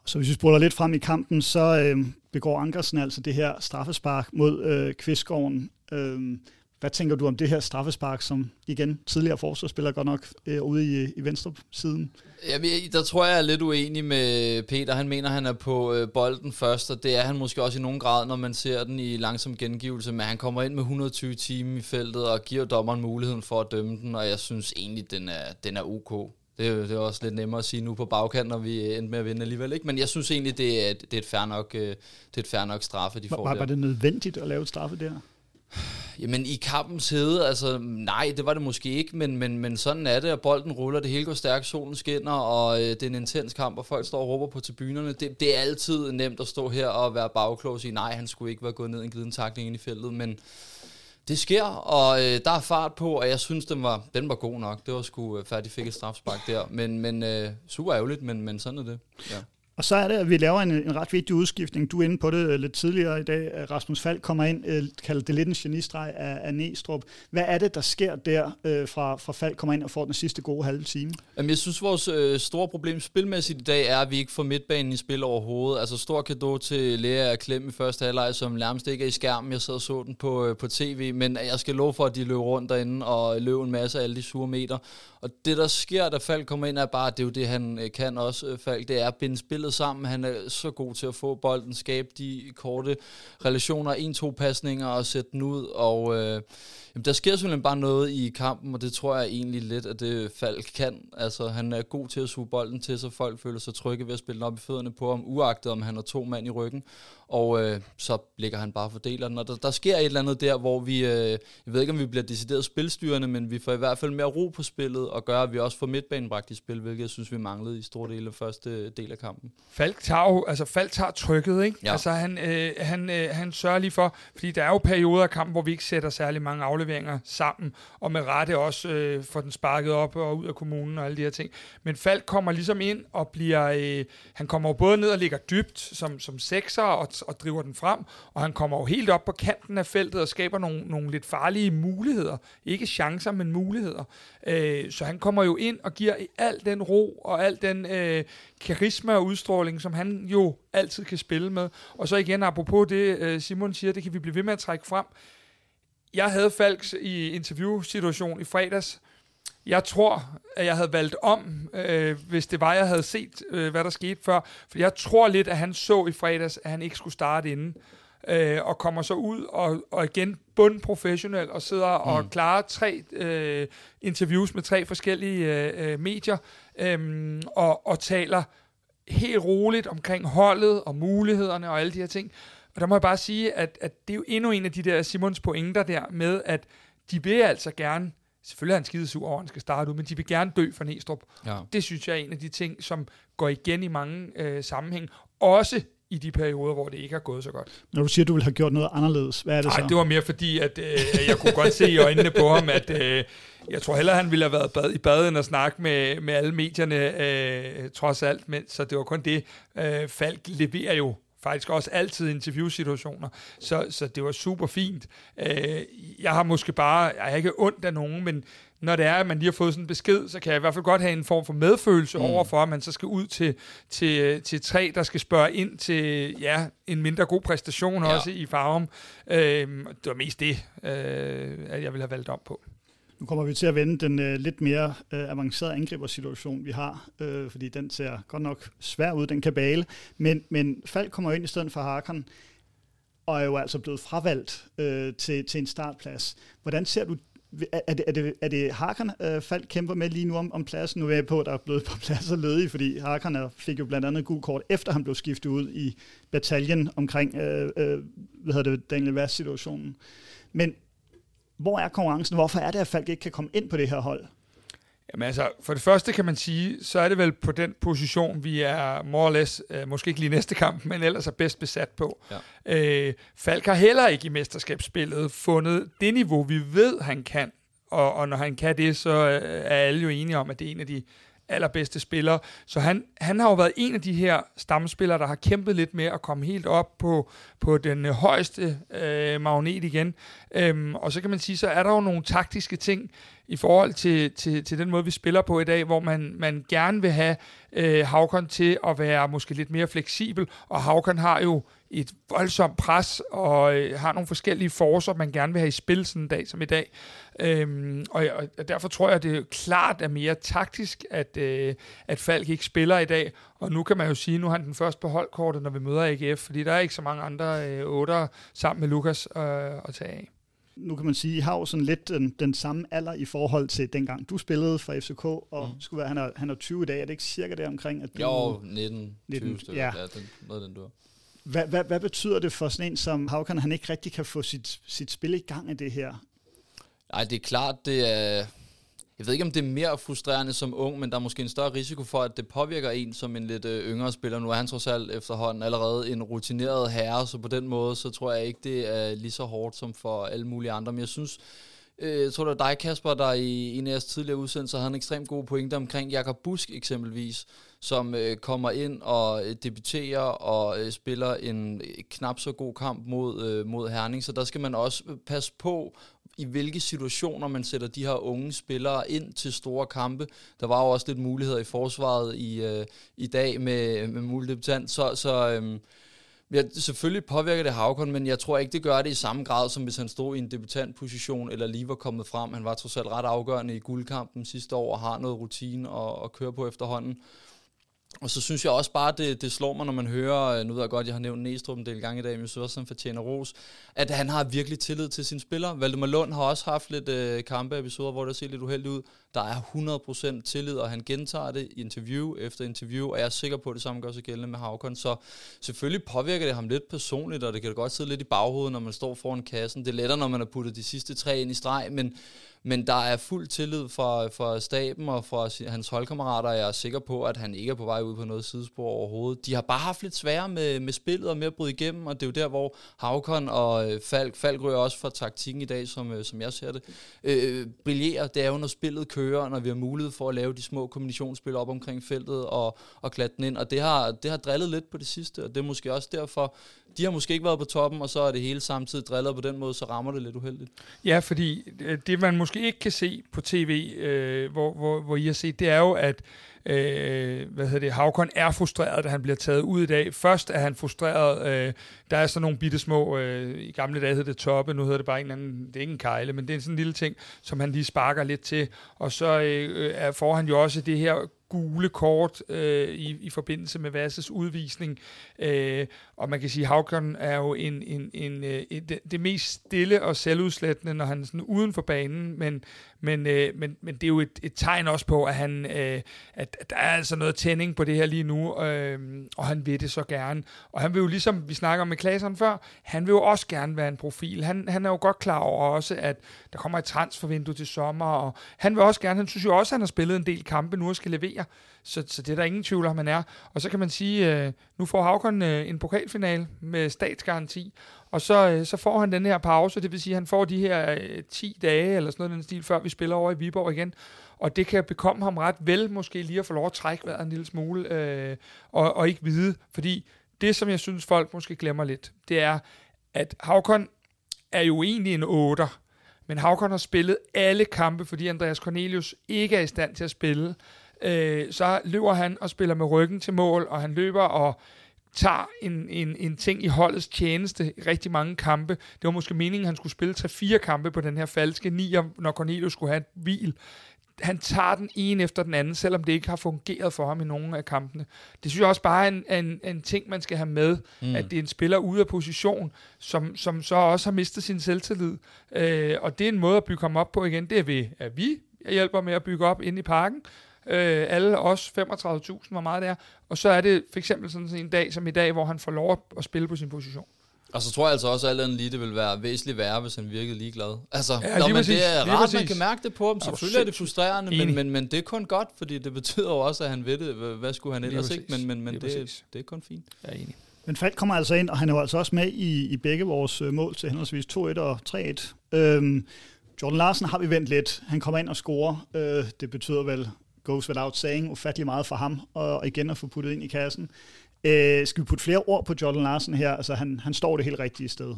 Så hvis vi spoler lidt frem i kampen, så øh, begår Ankersen altså det her straffespark mod øh, Kvistgården. Øh, hvad tænker du om det her straffespark, som igen tidligere forsvarsspiller godt nok øh, ude i, i venstre siden? Jamen, der tror jeg, jeg er lidt uenig med Peter. Han mener, han er på øh, bolden først, og det er han måske også i nogen grad, når man ser den i langsom gengivelse. Men han kommer ind med 120 timer i feltet og giver dommeren muligheden for at dømme den, og jeg synes egentlig, den er, den er ok. Det er, det er også lidt nemmere at sige nu på bagkant, når vi endte med at vinde alligevel. Ikke? Men jeg synes egentlig, det er, det er et fair nok, øh, det er et fair nok straffe, de får var, der. Var det nødvendigt at lave et straffe der? Jamen i kampens hede, altså nej, det var det måske ikke, men, men, men sådan er det, og bolden ruller, det hele går stærkt, solen skinner, og øh, det er en intens kamp, og folk står og råber på tribunerne. Det, det er altid nemt at stå her og være bagklog og sige, nej, han skulle ikke være gået ned en givet en takling ind i feltet, men det sker, og øh, der er fart på, og jeg synes, den var, den var god nok. Det var sgu øh, færdig, fik et strafspark der, men, men øh, super ærgerligt, men, men sådan er det. Ja. Og så er det, at vi laver en, en ret vigtig udskiftning. Du er inde på det øh, lidt tidligere i dag. Øh, Rasmus Falk kommer ind, øh, kalder det lidt en genistreg af, af Næstrup. Hvad er det, der sker der, øh, fra, fra Falk kommer ind og får den sidste gode halve time? Jamen, jeg synes, vores øh, store problem spilmæssigt i dag er, at vi ikke får midtbanen i spil overhovedet. Altså, stor kado til Lea og Klem i første halvleg, som nærmest ikke er i skærmen. Jeg sad og så den på, øh, på tv, men jeg skal love for, at de løb rundt derinde og løb en masse af alle de sure meter. Og det, der sker, da Falk kommer ind, er bare, det er jo det, han øh, kan også, øh, Falk, det er at binde spillet sammen. Han er så god til at få bolden, skabe de korte relationer, en-to pasninger og sætte den ud. Og øh, jamen, der sker simpelthen bare noget i kampen, og det tror jeg egentlig lidt, at det Falk kan. Altså, han er god til at suge bolden til, så folk føler sig trygge ved at spille den op i fødderne på ham, uagtet om han har to mand i ryggen. Og øh, så ligger han bare for den. Og der, der sker et eller andet der, hvor vi, øh, jeg ved ikke, om vi bliver decideret spilstyrende, men vi får i hvert fald mere ro på spillet, og gør, at vi også får midtbanen bragt i spil, hvilket jeg synes, vi manglede i store dele af første del af kampen. Falk tager jo, altså Falk tager trykket, ikke? Ja. Altså han, øh, han, øh, han sørger lige for, fordi der er jo perioder af kampen, hvor vi ikke sætter særlig mange afleveringer sammen, og med rette også øh, får den sparket op og ud af kommunen og alle de her ting. Men Falk kommer ligesom ind og bliver, øh, han kommer jo både ned og ligger dybt som, som sekser og, og driver den frem, og han kommer jo helt op på kanten af feltet og skaber nogle, nogle lidt farlige muligheder. Ikke chancer, men muligheder. Øh, så han kommer jo ind og giver al den ro og al den øh, karisma og udstråling, som han jo altid kan spille med. Og så igen, apropos det, øh, Simon siger, det kan vi blive ved med at trække frem. Jeg havde Falks i interviewsituation i fredags. Jeg tror, at jeg havde valgt om, øh, hvis det var, jeg havde set, øh, hvad der skete før. For jeg tror lidt, at han så i fredags, at han ikke skulle starte inden. Øh, og kommer så ud og, og igen bundprofessionel og sidder mm. og klarer tre øh, interviews med tre forskellige øh, medier øh, og, og taler helt roligt omkring holdet og mulighederne og alle de her ting. Og der må jeg bare sige, at, at det er jo endnu en af de der Simons pointer der med, at de vil altså gerne Selvfølgelig er han skidesur over, at han skal starte ud, men de vil gerne dø for Næstrup. Ja. Det synes jeg er en af de ting, som går igen i mange øh, sammenhæng. Også i de perioder, hvor det ikke har gået så godt. Når du siger, at du ville have gjort noget anderledes, hvad er det Nej, så? det var mere fordi, at øh, jeg kunne godt se i øjnene på ham, at øh, jeg tror hellere, han ville have været bad, i badet end at snakke med, med alle medierne, øh, trods alt. Men, så det var kun det. Øh, Falk leverer jo faktisk også altid interviewsituationer, så, så det var super fint. Øh, jeg har måske bare, jeg har ikke ondt af nogen, men når det er, at man lige har fået sådan en besked, så kan jeg i hvert fald godt have en form for medfølelse mm. over for, at man så skal ud til, til, til tre, der skal spørge ind til ja, en mindre god præstation ja. også i farven. Øh, det var mest det, øh, at jeg ville have valgt om på. Nu kommer vi til at vende den øh, lidt mere øh, avancerede angribersituation, vi har, øh, fordi den ser godt nok svær ud, den kabale. Men, men Falk kommer ind i stedet for Harkon, og er jo altså blevet fravalgt øh, til, til en startplads. Hvordan ser du er det, er det, er det Harkon, øh, Falk kæmper med lige nu om, om pladsen? Nu er jeg på, at der er blevet på pladser ledige, fordi Harkon fik jo blandt andet gul kort, efter han blev skiftet ud i bataljen omkring øh, øh, hvad hedder det, Daniel Vass-situationen. Men hvor er konkurrencen? Hvorfor er det, at Falk ikke kan komme ind på det her hold? Jamen altså, for det første kan man sige, så er det vel på den position, vi er more or less, øh, måske ikke lige næste kamp, men ellers er bedst besat på. Ja. Øh, Falk har heller ikke i mesterskabsspillet fundet det niveau, vi ved, han kan. Og, og når han kan det, så øh, er alle jo enige om, at det er en af de allerbedste spiller. Så han, han har jo været en af de her stamspillere, der har kæmpet lidt med at komme helt op på, på den øh, højeste øh, magnet igen. Øhm, og så kan man sige, så er der jo nogle taktiske ting i forhold til, til, til den måde, vi spiller på i dag, hvor man, man gerne vil have øh, Havkon til at være måske lidt mere fleksibel, og Havkon har jo et voldsomt pres, og øh, har nogle forskellige forser, man gerne vil have i spil sådan en dag som i dag. Øhm, og, og derfor tror jeg, at det er klart er mere taktisk, at, øh, at Falk ikke spiller i dag. Og nu kan man jo sige, at nu har han den første på holdkortet, når vi møder AGF, fordi der er ikke så mange andre øh, otter sammen med Lukas øh, at tage af nu kan man sige, I har jo sådan lidt den, den samme alder i forhold til dengang du spillede for FCK, og mm. skulle være, han, er, han er 20 i dag, er det ikke cirka det omkring? At du, jo, 19, 19 20 stykker, ja. ja den, noget den du hvad, hvad, hvad betyder det for sådan en som Havkan, han ikke rigtig kan få sit, sit spil i gang i det her? Nej, det er klart, det er... Jeg ved ikke, om det er mere frustrerende som ung, men der er måske en større risiko for, at det påvirker en som en lidt øh, yngre spiller. Nu er han trods alt efterhånden allerede en rutineret herre, så på den måde, så tror jeg ikke, det er lige så hårdt som for alle mulige andre. Men jeg synes, øh, jeg tror, det var dig, Kasper, der i en af jeres tidligere udsendelser havde en ekstremt god pointe omkring Jakob Busk eksempelvis, som øh, kommer ind og øh, debuterer og øh, spiller en øh, knap så god kamp mod, øh, mod Herning. Så der skal man også øh, passe på, i hvilke situationer man sætter de her unge spillere ind til store kampe. Der var jo også lidt muligheder i forsvaret i, øh, i dag med, med mulig debutant, så, så øh, Ja, selvfølgelig påvirker det Havkon, men jeg tror ikke, det gør det i samme grad, som hvis han stod i en debutantposition, eller lige var kommet frem. Han var trods alt ret afgørende i guldkampen sidste år, og har noget rutine at, at køre på efterhånden. Og så synes jeg også bare, det, det slår mig, når man hører, øh, nu ved jeg godt, jeg har nævnt Næstrup en del gange i dag, men jeg synes også, han fortjener ros, at han har virkelig tillid til sine spillere. Valdemar Lund har også haft lidt øh, kampeepisoder, hvor det ser lidt uheldigt ud. Der er 100% tillid, og han gentager det interview efter interview, og jeg er sikker på, at det samme gør sig gældende med Havkon. Så selvfølgelig påvirker det ham lidt personligt, og det kan da godt sidde lidt i baghovedet, når man står foran kassen. Det er lettere, når man har puttet de sidste tre ind i streg, men men der er fuld tillid fra, fra staben og fra hans holdkammerater, jeg er sikker på, at han ikke er på vej ud på noget sidespor overhovedet. De har bare haft lidt svære med, med spillet og med at bryde igennem, og det er jo der, hvor Havkon og øh, Falk, Falk rører også fra taktikken i dag, som, øh, som jeg ser det, øh, brillerer. Det er jo, når spillet kører, når vi har mulighed for at lave de små kombinationsspil op omkring feltet og, og klatte den ind, og det har, det har drillet lidt på det sidste, og det er måske også derfor, de har måske ikke været på toppen, og så er det hele samtidig drillet på den måde, så rammer det lidt uheldigt. Ja, fordi øh, det man måske ikke kan se på tv, øh, hvor, hvor, hvor I har set, det er jo, at øh, hvad hedder det, Havkon er frustreret, da han bliver taget ud i dag. Først er han frustreret, øh, der er sådan nogle bitte små, øh, i gamle dage hed det toppe, nu hedder det bare en anden, det er ikke en kejle, men det er sådan en lille ting, som han lige sparker lidt til. Og så øh, øh får han jo også det her gule kort øh, i, i forbindelse med Vasses udvisning. Øh, og man kan sige, at Havkon er jo en, en, en, øh, en, øh, det, det mest stille og selvudslættende, når han er sådan uden for banen, men, men, øh, men, men det er jo et, et tegn også på, at, han, øh, at, at der er altså noget tænding på det her lige nu, øh, og han vil det så gerne. Og han vil jo ligesom, vi snakker med Klaseren før, han vil jo også gerne være en profil. Han, han er jo godt klar over også, at der kommer et transfervindue til sommer, og han vil også gerne, han synes jo også, at han har spillet en del kampe nu og skal levere senior. Så, så det er der ingen tvivl om, han er. Og så kan man sige, øh, nu får Havkon øh, en pokalfinal med statsgaranti, og så, øh, så får han den her pause, det vil sige, at han får de her øh, 10 dage, eller sådan noget den stil, før vi spiller over i Viborg igen. Og det kan bekomme ham ret vel, måske lige at få lov at trække vejret en lille smule, øh, og, og ikke vide. Fordi det, som jeg synes, folk måske glemmer lidt, det er, at Havkon er jo egentlig en 8'er, men Havkon har spillet alle kampe, fordi Andreas Cornelius ikke er i stand til at spille. Øh, så løber han og spiller med ryggen til mål, og han løber og tager en, en, en ting i holdets tjeneste i rigtig mange kampe. Det var måske meningen, at han skulle spille 3-4 kampe på den her falske nier, når Cornelius skulle have et hvil han tager den ene efter den anden, selvom det ikke har fungeret for ham i nogen af kampene. Det synes jeg også bare er en, en, en ting, man skal have med, mm. at det er en spiller ude af position, som, som så også har mistet sin selvtillid. Øh, og det er en måde at bygge ham op på igen. Det er ved, at vi hjælper med at bygge op ind i parken. Øh, alle os 35.000, hvor meget det er. Og så er det for eksempel sådan en dag som i dag, hvor han får lov at spille på sin position. Og så tror jeg altså også, at alt lige det vil være væsentligt værre, hvis han virkede ligeglad. Altså, ja, når man, det er rart, præcis. man kan mærke det på ham. Selvfølgelig er det frustrerende, men, men, men det er kun godt, fordi det betyder jo også, at han ved det. Hvad skulle han ellers ikke? Men, men, men det, det, det er kun fint. Jeg er enig. Men Falk kommer altså ind, og han er jo altså også med i, i begge vores øh, mål til henholdsvis 2-1 og 3-1. Øhm, Jordan Larsen har vi vendt lidt. Han kommer ind og scorer. Øh, det betyder vel, goes without saying, ufattelig meget for ham, og igen at få puttet ind i kassen. Øh, skal vi putte flere ord på Jordan Larsen her? Altså, han, han står det helt rigtige sted.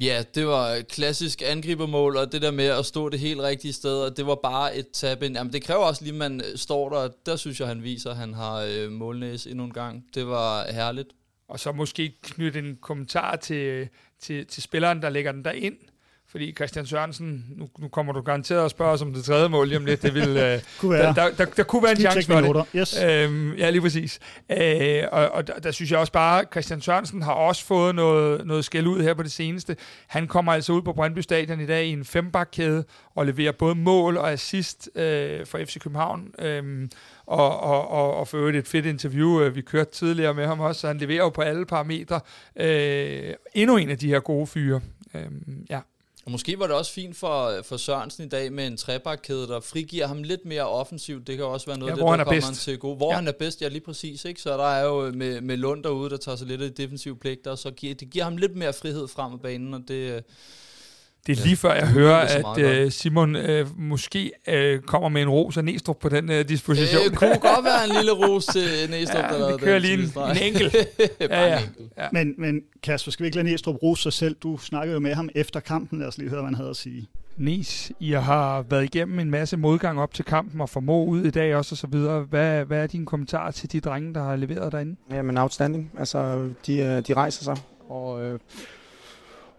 Ja, det var et klassisk angribermål, og det der med at stå det helt rigtige sted, og det var bare et tab ind. Jamen, det kræver også lige, at man står der, der synes jeg, han viser, at han har øh, målnæs endnu en gang. Det var herligt. Og så måske knytte en kommentar til, til, til spilleren, der lægger den der ind. Fordi Christian Sørensen, nu, nu kommer du garanteret at spørge os om det tredje mål lige om lidt. Det vil, øh, kunne være. Der, der, der, der kunne være en chance for det. Yes. Øhm, ja, lige præcis. Øh, og og der, der synes jeg også bare, Christian Sørensen har også fået noget, noget skæld ud her på det seneste. Han kommer altså ud på Brøndby Stadion i dag i en fembakkæde og leverer både mål og assist øh, for FC København. Øh, og, og, og, og for øvrigt et fedt interview, øh, vi kørte tidligere med ham også, så han leverer jo på alle parametre. Øh, endnu en af de her gode fyre. Øh, ja. Og måske var det også fint for, for Sørensen i dag med en trebakkæde, der frigiver ham lidt mere offensivt. Det kan også være noget ja, af det, der kommer bedst. han til gode. Hvor ja. han er bedst, ja lige præcis. Ikke? Så der er jo med, med Lund derude, der tager sig lidt af de defensive pligter, så giver, det giver ham lidt mere frihed frem af banen, og det, det er lige før, jeg hører, at uh, Simon uh, måske uh, kommer med en ros af Næstrup på den uh, disposition. Det kunne godt være en lille ros til Næstrup, ja, der vi kører lige en, en enkelt. ja, ja. enkelt. Ja. Men, men Kasper, skal vi ikke lade Næstrup rose sig selv? Du snakkede jo med ham efter kampen. Lad os lige høre, hvad han havde at sige. Nis, I har været igennem en masse modgang op til kampen og formå ud i dag også og så videre. Hvad, hvad er din kommentar til de drenge, der har leveret derinde? Jamen outstanding. Altså, de, de rejser sig, og øh,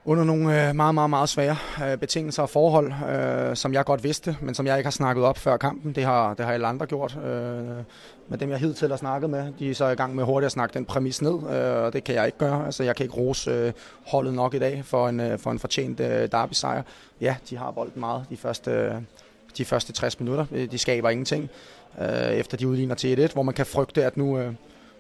under nogle øh, meget, meget, meget svære øh, betingelser og forhold, øh, som jeg godt vidste, men som jeg ikke har snakket op før kampen. Det har, det har alle andre gjort. Øh, med dem, jeg hidtil har snakket med, de er så i gang med hurtigt at snakke den præmis ned, øh, og det kan jeg ikke gøre. Altså, jeg kan ikke rose øh, holdet nok i dag for en, øh, for en fortjent øh, derby-sejr. Ja, de har bolden meget de første, øh, de første 60 minutter. Øh, de skaber ingenting. Øh, efter de udligner til 1-1, hvor man kan frygte, at nu, øh,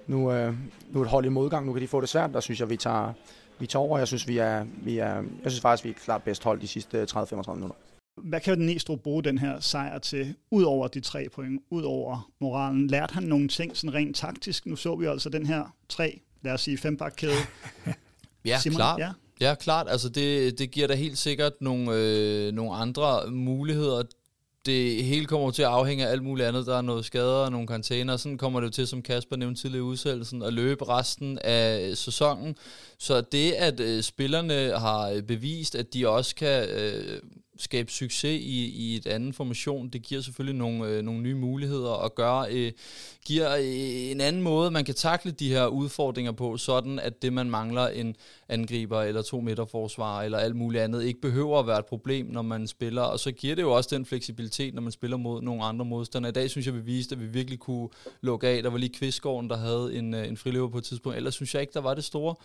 nu, øh, nu er et hold i modgang, nu kan de få det svært. Der synes jeg, vi tager, vi tager over. Jeg synes, vi er, vi er, jeg synes faktisk, vi er klart bedst hold de sidste 30-35 minutter. Hvad kan den Næstrup bruge den her sejr til, ud over de tre point, ud over moralen? Lærte han nogle ting sådan rent taktisk? Nu så vi altså den her tre, lad os sige fembakkæde. ja, Simon, klart. Ja. Ja, klart. Altså det, det giver da helt sikkert nogle, øh, nogle andre muligheder det hele kommer til at afhænge af alt muligt andet. Der er noget skader og nogle container. Sådan kommer det til, som Kasper nævnte tidligere i udsættelsen, at løbe resten af sæsonen. Så det, at øh, spillerne har øh, bevist, at de også kan øh, skabe succes i, i et anden formation, det giver selvfølgelig nogle, øh, nogle nye muligheder og gør, øh, giver øh, en anden måde, man kan takle de her udfordringer på, sådan at det, man mangler en angriber eller to meter forsvar eller alt muligt andet, ikke behøver at være et problem, når man spiller. Og så giver det jo også den fleksibilitet, når man spiller mod nogle andre modstandere. I dag synes jeg, vi viste, at vi virkelig kunne lukke af. Der var lige Kvistgården, der havde en, øh, en friløber på et tidspunkt. Ellers synes jeg ikke, der var det store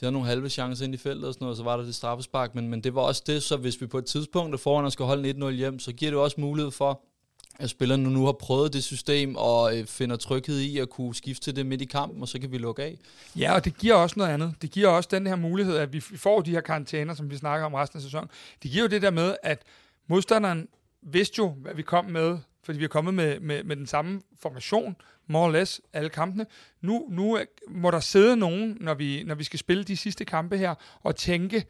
de havde nogle halve chancer ind i feltet og sådan noget, og så var der det straffespark, men, men det var også det, så hvis vi på et tidspunkt er foran og skal holde 1-0 hjem, så giver det også mulighed for, at spillerne nu har prøvet det system og øh, finder tryghed i at kunne skifte til det midt i kampen, og så kan vi lukke af. Ja, og det giver også noget andet. Det giver også den her mulighed, at vi får de her karantæner, som vi snakker om resten af sæsonen. Det giver jo det der med, at modstanderen vidste jo, hvad vi kom med fordi vi er kommet med, med, med den samme formation, more or less, alle kampene. Nu, nu må der sidde nogen, når vi, når vi skal spille de sidste kampe her, og tænke,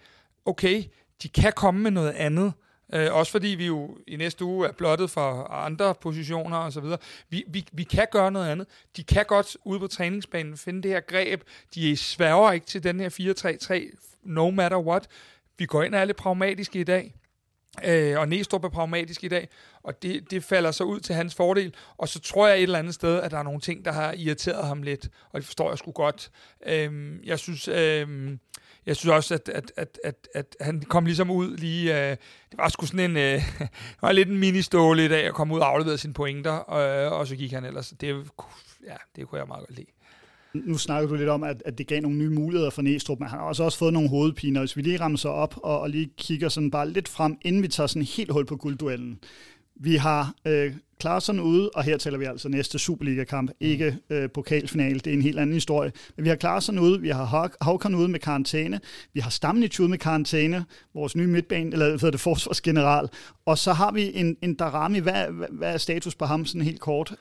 okay, de kan komme med noget andet. Øh, også fordi vi jo i næste uge er blottet for andre positioner og så videre. Vi, vi, vi kan gøre noget andet. De kan godt ude på træningsbanen finde det her greb. De sværger ikke til den her 4-3-3, no matter what. Vi går ind og er lidt pragmatiske i dag. Øh, og Næstrup er pragmatisk i dag, og det, det falder så ud til hans fordel. Og så tror jeg et eller andet sted, at der er nogle ting, der har irriteret ham lidt, og det forstår jeg sgu godt. Øh, jeg synes... Øh, jeg synes også, at, at, at, at, at han kom ligesom ud lige... Øh, det var sgu sådan en... Øh, det var lidt en mini-ståle i dag at komme ud og aflevere sine pointer, og, og så gik han ellers. Det, ja, det kunne jeg meget godt lide. Nu snakker du lidt om, at, at det gav nogle nye muligheder for Næstrup, men han har også, også fået nogle hovedpiner. Hvis vi lige rammer sig op og, og lige kigger sådan bare lidt frem, inden vi tager sådan helt hul på guldduellen. Vi har øh, Klaarsson ude, og her taler vi altså næste Superliga-kamp, ikke øh, pokalfinale, det er en helt anden historie. Men vi har Klaarsson ude, vi har Havkon ude med karantæne, vi har Stamnich ude med karantæne, vores nye midtbane, eller hvad det, forsvarsgeneral, og så har vi en, en Darami. Hvad, hvad, hvad er status på ham sådan helt kort?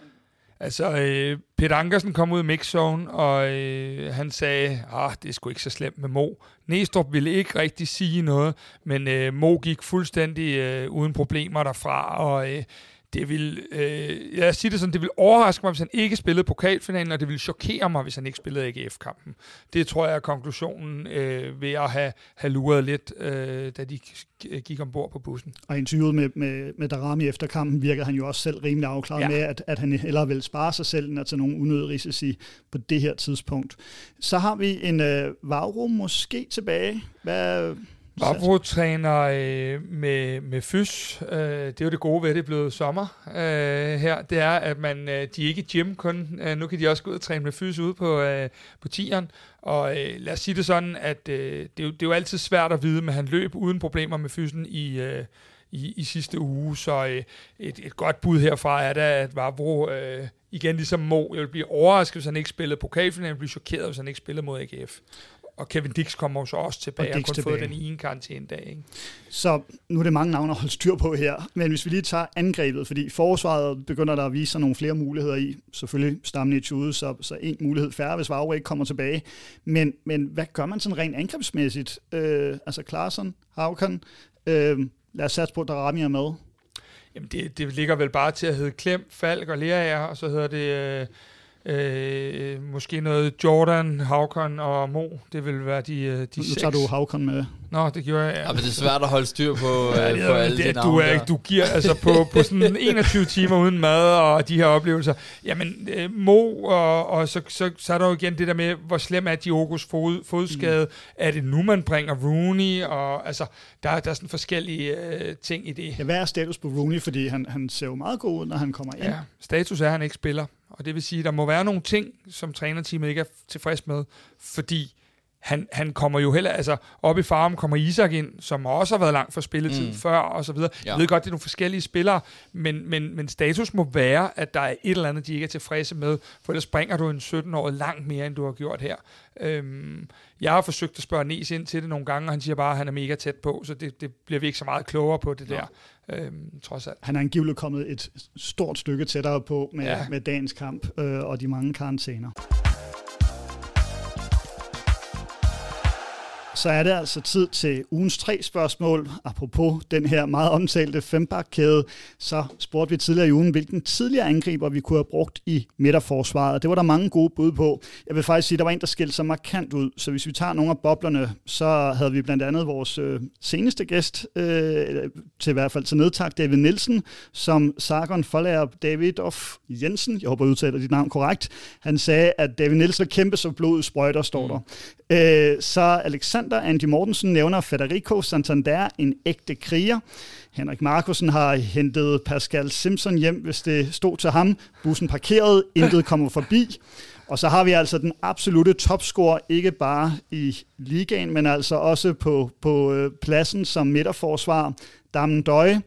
Altså, øh, Peter Ankersen kom ud i mixzone, og øh, han sagde, at ah, det er sgu ikke så slemt med Mo. Næstrup ville ikke rigtig sige noget, men øh, Mo gik fuldstændig øh, uden problemer derfra, og øh, det vil, øh, jeg siger det sådan, det vil overraske mig, hvis han ikke spillede pokalfinalen, og det vil chokere mig, hvis han ikke spillede AGF-kampen. Det tror jeg er konklusionen øh, ved at have, have luret lidt, øh, da de gik ombord på bussen. Og interviewet med, med, med Darami efter kampen virker han jo også selv rimelig afklaret ja. med, at, at han hellere vil spare sig selv, end at tage nogle unødige risici på det her tidspunkt. Så har vi en øh, Vauro måske tilbage. Hvad, Vavro træner øh, med, med fys. Øh, det er jo det gode ved, at det er blevet sommer øh, her. Det er, at man, øh, de er ikke gym kun. Øh, nu kan de også gå ud og træne med fys ude på, øh, på tieren. Og øh, lad os sige det sådan, at øh, det, er jo, det er jo altid svært at vide, men han løb uden problemer med fysen i... Øh, i, i sidste uge, så øh, et, et godt bud herfra er da, at Vavro øh, igen ligesom Mo, jeg vil blive overrasket, hvis han ikke spillede pokalfinalen, jeg vil blive chokeret, hvis han ikke spillede mod AGF. Og Kevin Dix kommer så også tilbage og, og kun tilbage. fået den ene karantæne dag. Ikke? Så nu er det mange navne at holde styr på her. Men hvis vi lige tager angrebet, fordi forsvaret begynder der at vise sig nogle flere muligheder i. Selvfølgelig Stamnich ude, så, så en mulighed færre, hvis Vavre ikke kommer tilbage. Men, men hvad gør man sådan rent angrebsmæssigt? Øh, altså Klaarsson, Haukan, øh, lad os satse på, at Darami er med. Jamen det, det ligger vel bare til at hedde Klem, Falk og Lerager, og så hedder det... Øh Øh, måske noget Jordan, Havkon og Mo. Det vil være de, øh, de nu, seks. Nu tager du Havkon med. Nå, det gjorde jeg. Ja, men det er svært at holde styr på, ja, øh, på alle det, de du, er, ikke, du giver altså på, på sådan 21 timer uden mad og de her oplevelser. Jamen, øh, Mo, og, og så, så, så er der jo igen det der med, hvor slem er Diogos fod, fodskade. Mm. Er det nu, man bringer Rooney? Og, altså, der, der er sådan forskellige øh, ting i det. Ja, hvad er status på Rooney? Fordi han, han ser jo meget god ud, når han kommer ind. Ja, status er, at han ikke spiller. Og det vil sige, at der må være nogle ting, som trænerteamet ikke er tilfreds med, fordi han, han kommer jo heller, altså op i farm kommer Isak ind, som også har været langt for spilletid mm. før, og så videre. Ja. Jeg ved godt, det er nogle forskellige spillere, men, men, men status må være, at der er et eller andet, de ikke er tilfredse med, for ellers springer du en 17-årig langt mere, end du har gjort her. Øhm, jeg har forsøgt at spørge Nes ind til det nogle gange, og han siger bare, at han er mega tæt på, så det, det bliver vi ikke så meget klogere på det ja. der, øhm, trods alt. Han er angiveligt kommet et stort stykke tættere på med, ja. med dagens kamp øh, og de mange karantæner. Så er det altså tid til ugens tre spørgsmål. Apropos den her meget omtalte fembakkæde, så spurgte vi tidligere i ugen, hvilken tidligere angriber vi kunne have brugt i midterforsvaret. Det var der mange gode bud på. Jeg vil faktisk sige, at der var en, der skilte sig markant ud. Så hvis vi tager nogle af boblerne, så havde vi blandt andet vores øh, seneste gæst, øh, til i hvert fald til nedtak, David Nielsen, som Sargon Forlærer David of Jensen, jeg håber, jeg udtaler dit navn korrekt, han sagde, at David Nielsen kæmpe så blodet sprøjter, står der. Mm. Øh, så Alexander Sander Andy Mortensen nævner Federico Santander, en ægte kriger. Henrik Markusen har hentet Pascal Simpson hjem, hvis det stod til ham. Bussen parkeret, intet kommer forbi. Og så har vi altså den absolute topscorer, ikke bare i ligaen, men altså også på, på øh, pladsen som midterforsvar, Dammen Døje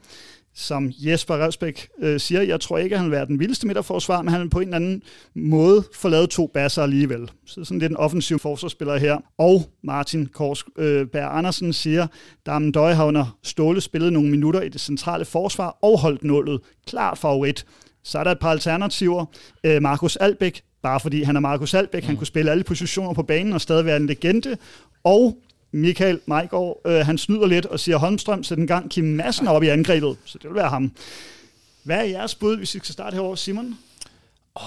som Jesper Revsbæk øh, siger, jeg tror ikke, at han vil være den vildeste midterforsvar, men han vil på en eller anden måde få lavet to basser alligevel. Så sådan lidt en offensiv forsvarsspiller her. Og Martin Korsberg øh, Andersen siger, Damen Døje har under Ståle spillet nogle minutter i det centrale forsvar og holdt nullet. Klart favorit. Så er der et par alternativer. Øh, Markus Albæk, bare fordi han er Markus Albæk, mm. han kunne spille alle positioner på banen og stadig være en legende. Og Michael Majgaard, øh, han snyder lidt og siger, Holmstrøm sæt en gang Kim Madsen op i angrebet, så det vil være ham. Hvad er jeres bud, hvis vi skal starte herovre, Simon? Oh,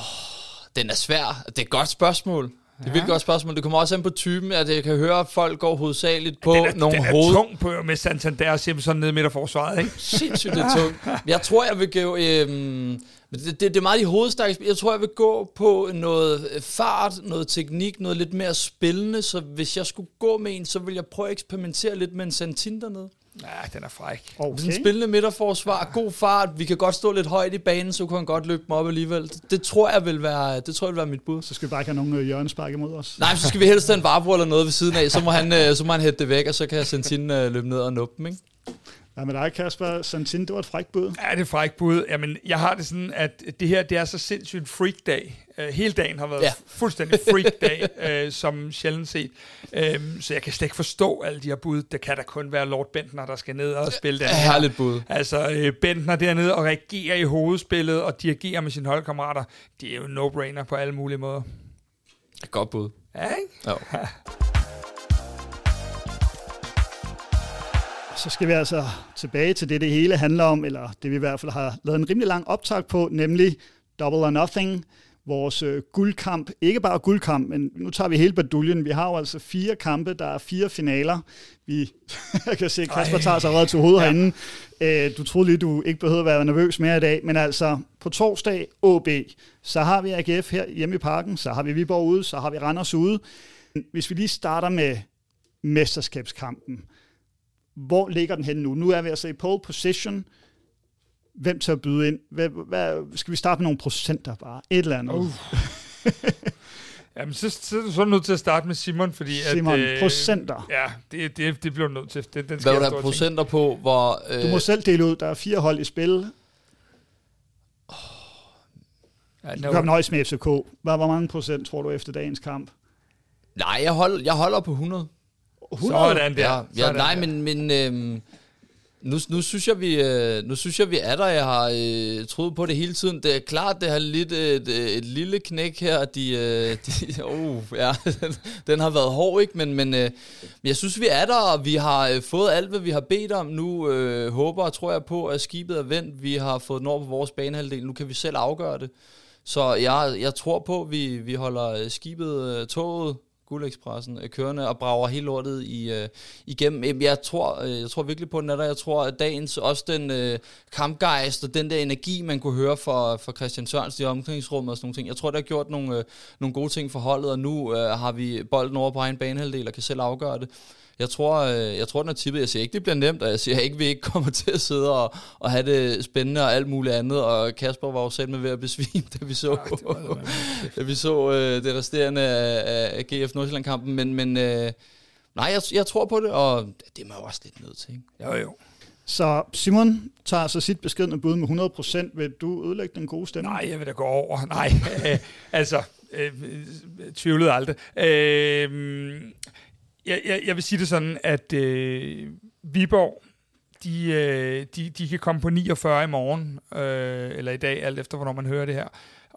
den er svær. Det er et godt spørgsmål. Det er et vildt godt spørgsmål. Det kommer også an på typen, at jeg kan høre, at folk går hovedsageligt på den er, nogle den er hoved... tung på med Santander og Simpson nede midt af forsvaret, ikke? Sindssygt det er tungt. Jeg tror, jeg vil gå... Øhm, det, det, det er meget i hovedstærke Jeg tror, jeg vil gå på noget fart, noget teknik, noget lidt mere spillende. Så hvis jeg skulle gå med en, så vil jeg prøve at eksperimentere lidt med en Santin dernede. Ja, den er fræk. Okay. Sådan en spillende midterforsvar, god fart, vi kan godt stå lidt højt i banen, så kan han godt løbe mig op alligevel. Det, det, tror jeg vil være, det tror jeg vil være mit bud. Så skal vi bare ikke have nogen øh, hjørnespark imod os. Nej, så skal vi helst have en varebro eller noget ved siden af, så må han, øh, så må han hætte det væk, og så kan Santin øh, løbe ned og nuppe dem, ikke? Hvad med dig, Kasper? Santin, det var et frækt bud. Ja, det er et frækt bud. Jamen, jeg har det sådan, at det her, det er så sindssygt freak-dag. Uh, hele dagen har været ja. fuldstændig freak-dag, uh, som sjældent set. Um, så jeg kan slet ikke forstå alle de her bud. Det kan da kun være Lord Bentner, der skal ned og spille her. Herligt bud. Altså, uh, Bentner dernede og reagerer i hovedspillet og dirigerer med sine holdkammerater. Det er jo no-brainer på alle mulige måder. Godt bud. Ja, ikke? Jo. Så skal vi altså tilbage til det, det hele handler om, eller det vi i hvert fald har lavet en rimelig lang optag på, nemlig Double or Nothing, vores øh, guldkamp. Ikke bare guldkamp, men nu tager vi hele baduljen. Vi har jo altså fire kampe, der er fire finaler. Vi, jeg kan se, at Kasper tager sig allerede til hovedet ja. herinde. Øh, du troede lige, du ikke behøvede at være nervøs mere i dag, men altså på torsdag OB, så har vi AGF her hjemme i parken, så har vi Viborg ude, så har vi Randers ude. Hvis vi lige starter med mesterskabskampen, hvor ligger den henne nu? Nu er vi altså i pole position. Hvem til at byde ind? Hvad, hvad, skal vi starte med nogle procenter bare? Et eller andet. Uh. Jamen, så, så, så er du nødt til at starte med Simon, fordi... Simon, at, øh, procenter. Ja, det, det, det bliver du nødt til. Det, den Hvad er der procenter ting. på, hvor... Øh... Du må selv dele ud. Der er fire hold i spil. Oh. Ja. Du kan højst med FCK. Hvor, hvor mange procent tror du efter dagens kamp? Nej, jeg, hold, jeg holder på 100. 100? Sådan der. Ja, ja Sådan nej, der. men, men øhm, nu, nu, synes jeg, vi, øh, nu synes jeg, vi er der. Jeg har øh, troet på det hele tiden. Det er klart, det har lidt et, et lille knæk her. De, øh, de, oh, ja, den, den har været hård, ikke? Men, men, øh, jeg synes, vi er der, og vi har øh, fået alt, hvad vi har bedt om. Nu øh, håber og tror jeg på, at skibet er vendt. Vi har fået den over på vores banehalvdel. Nu kan vi selv afgøre det. Så jeg, jeg tror på, at vi, vi holder skibet, øh, toget Guldekspressen øh, kørende og brager hele lortet i, øh, igennem. Jeg tror, øh, jeg tror virkelig på den der. Jeg tror, at dagens, også den øh, kampgejst og den der energi, man kunne høre fra, fra Christian Sørens i omklædningsrummet og sådan nogle ting. Jeg tror, det har gjort nogle, øh, nogle gode ting for holdet, og nu øh, har vi bolden over på egen banehalvdel og kan selv afgøre det. Jeg tror, øh, jeg tror, den er tippet. Jeg siger ikke, det bliver nemt, og jeg siger ikke, vi ikke kommer til at sidde og, og have det spændende og alt muligt andet. Og Kasper var jo selv med ved at besvime, da vi så, ja, da vi så øh, det resterende af, af GF Nordsjælland-kampen. Men, men øh, nej, jeg, jeg tror på det, og det er man jo også lidt nødt til. Ikke? Jo, jo. Så Simon tager så sit beskedende bud med 100%. Vil du ødelægge den gode stemme? Nej, jeg vil da gå over. Nej, øh, altså, øh, tvivlede aldrig. Øh, jeg, jeg, jeg vil sige det sådan, at øh, Viborg, de, øh, de, de kan komme på 49 i morgen, øh, eller i dag, alt efter hvornår man hører det her,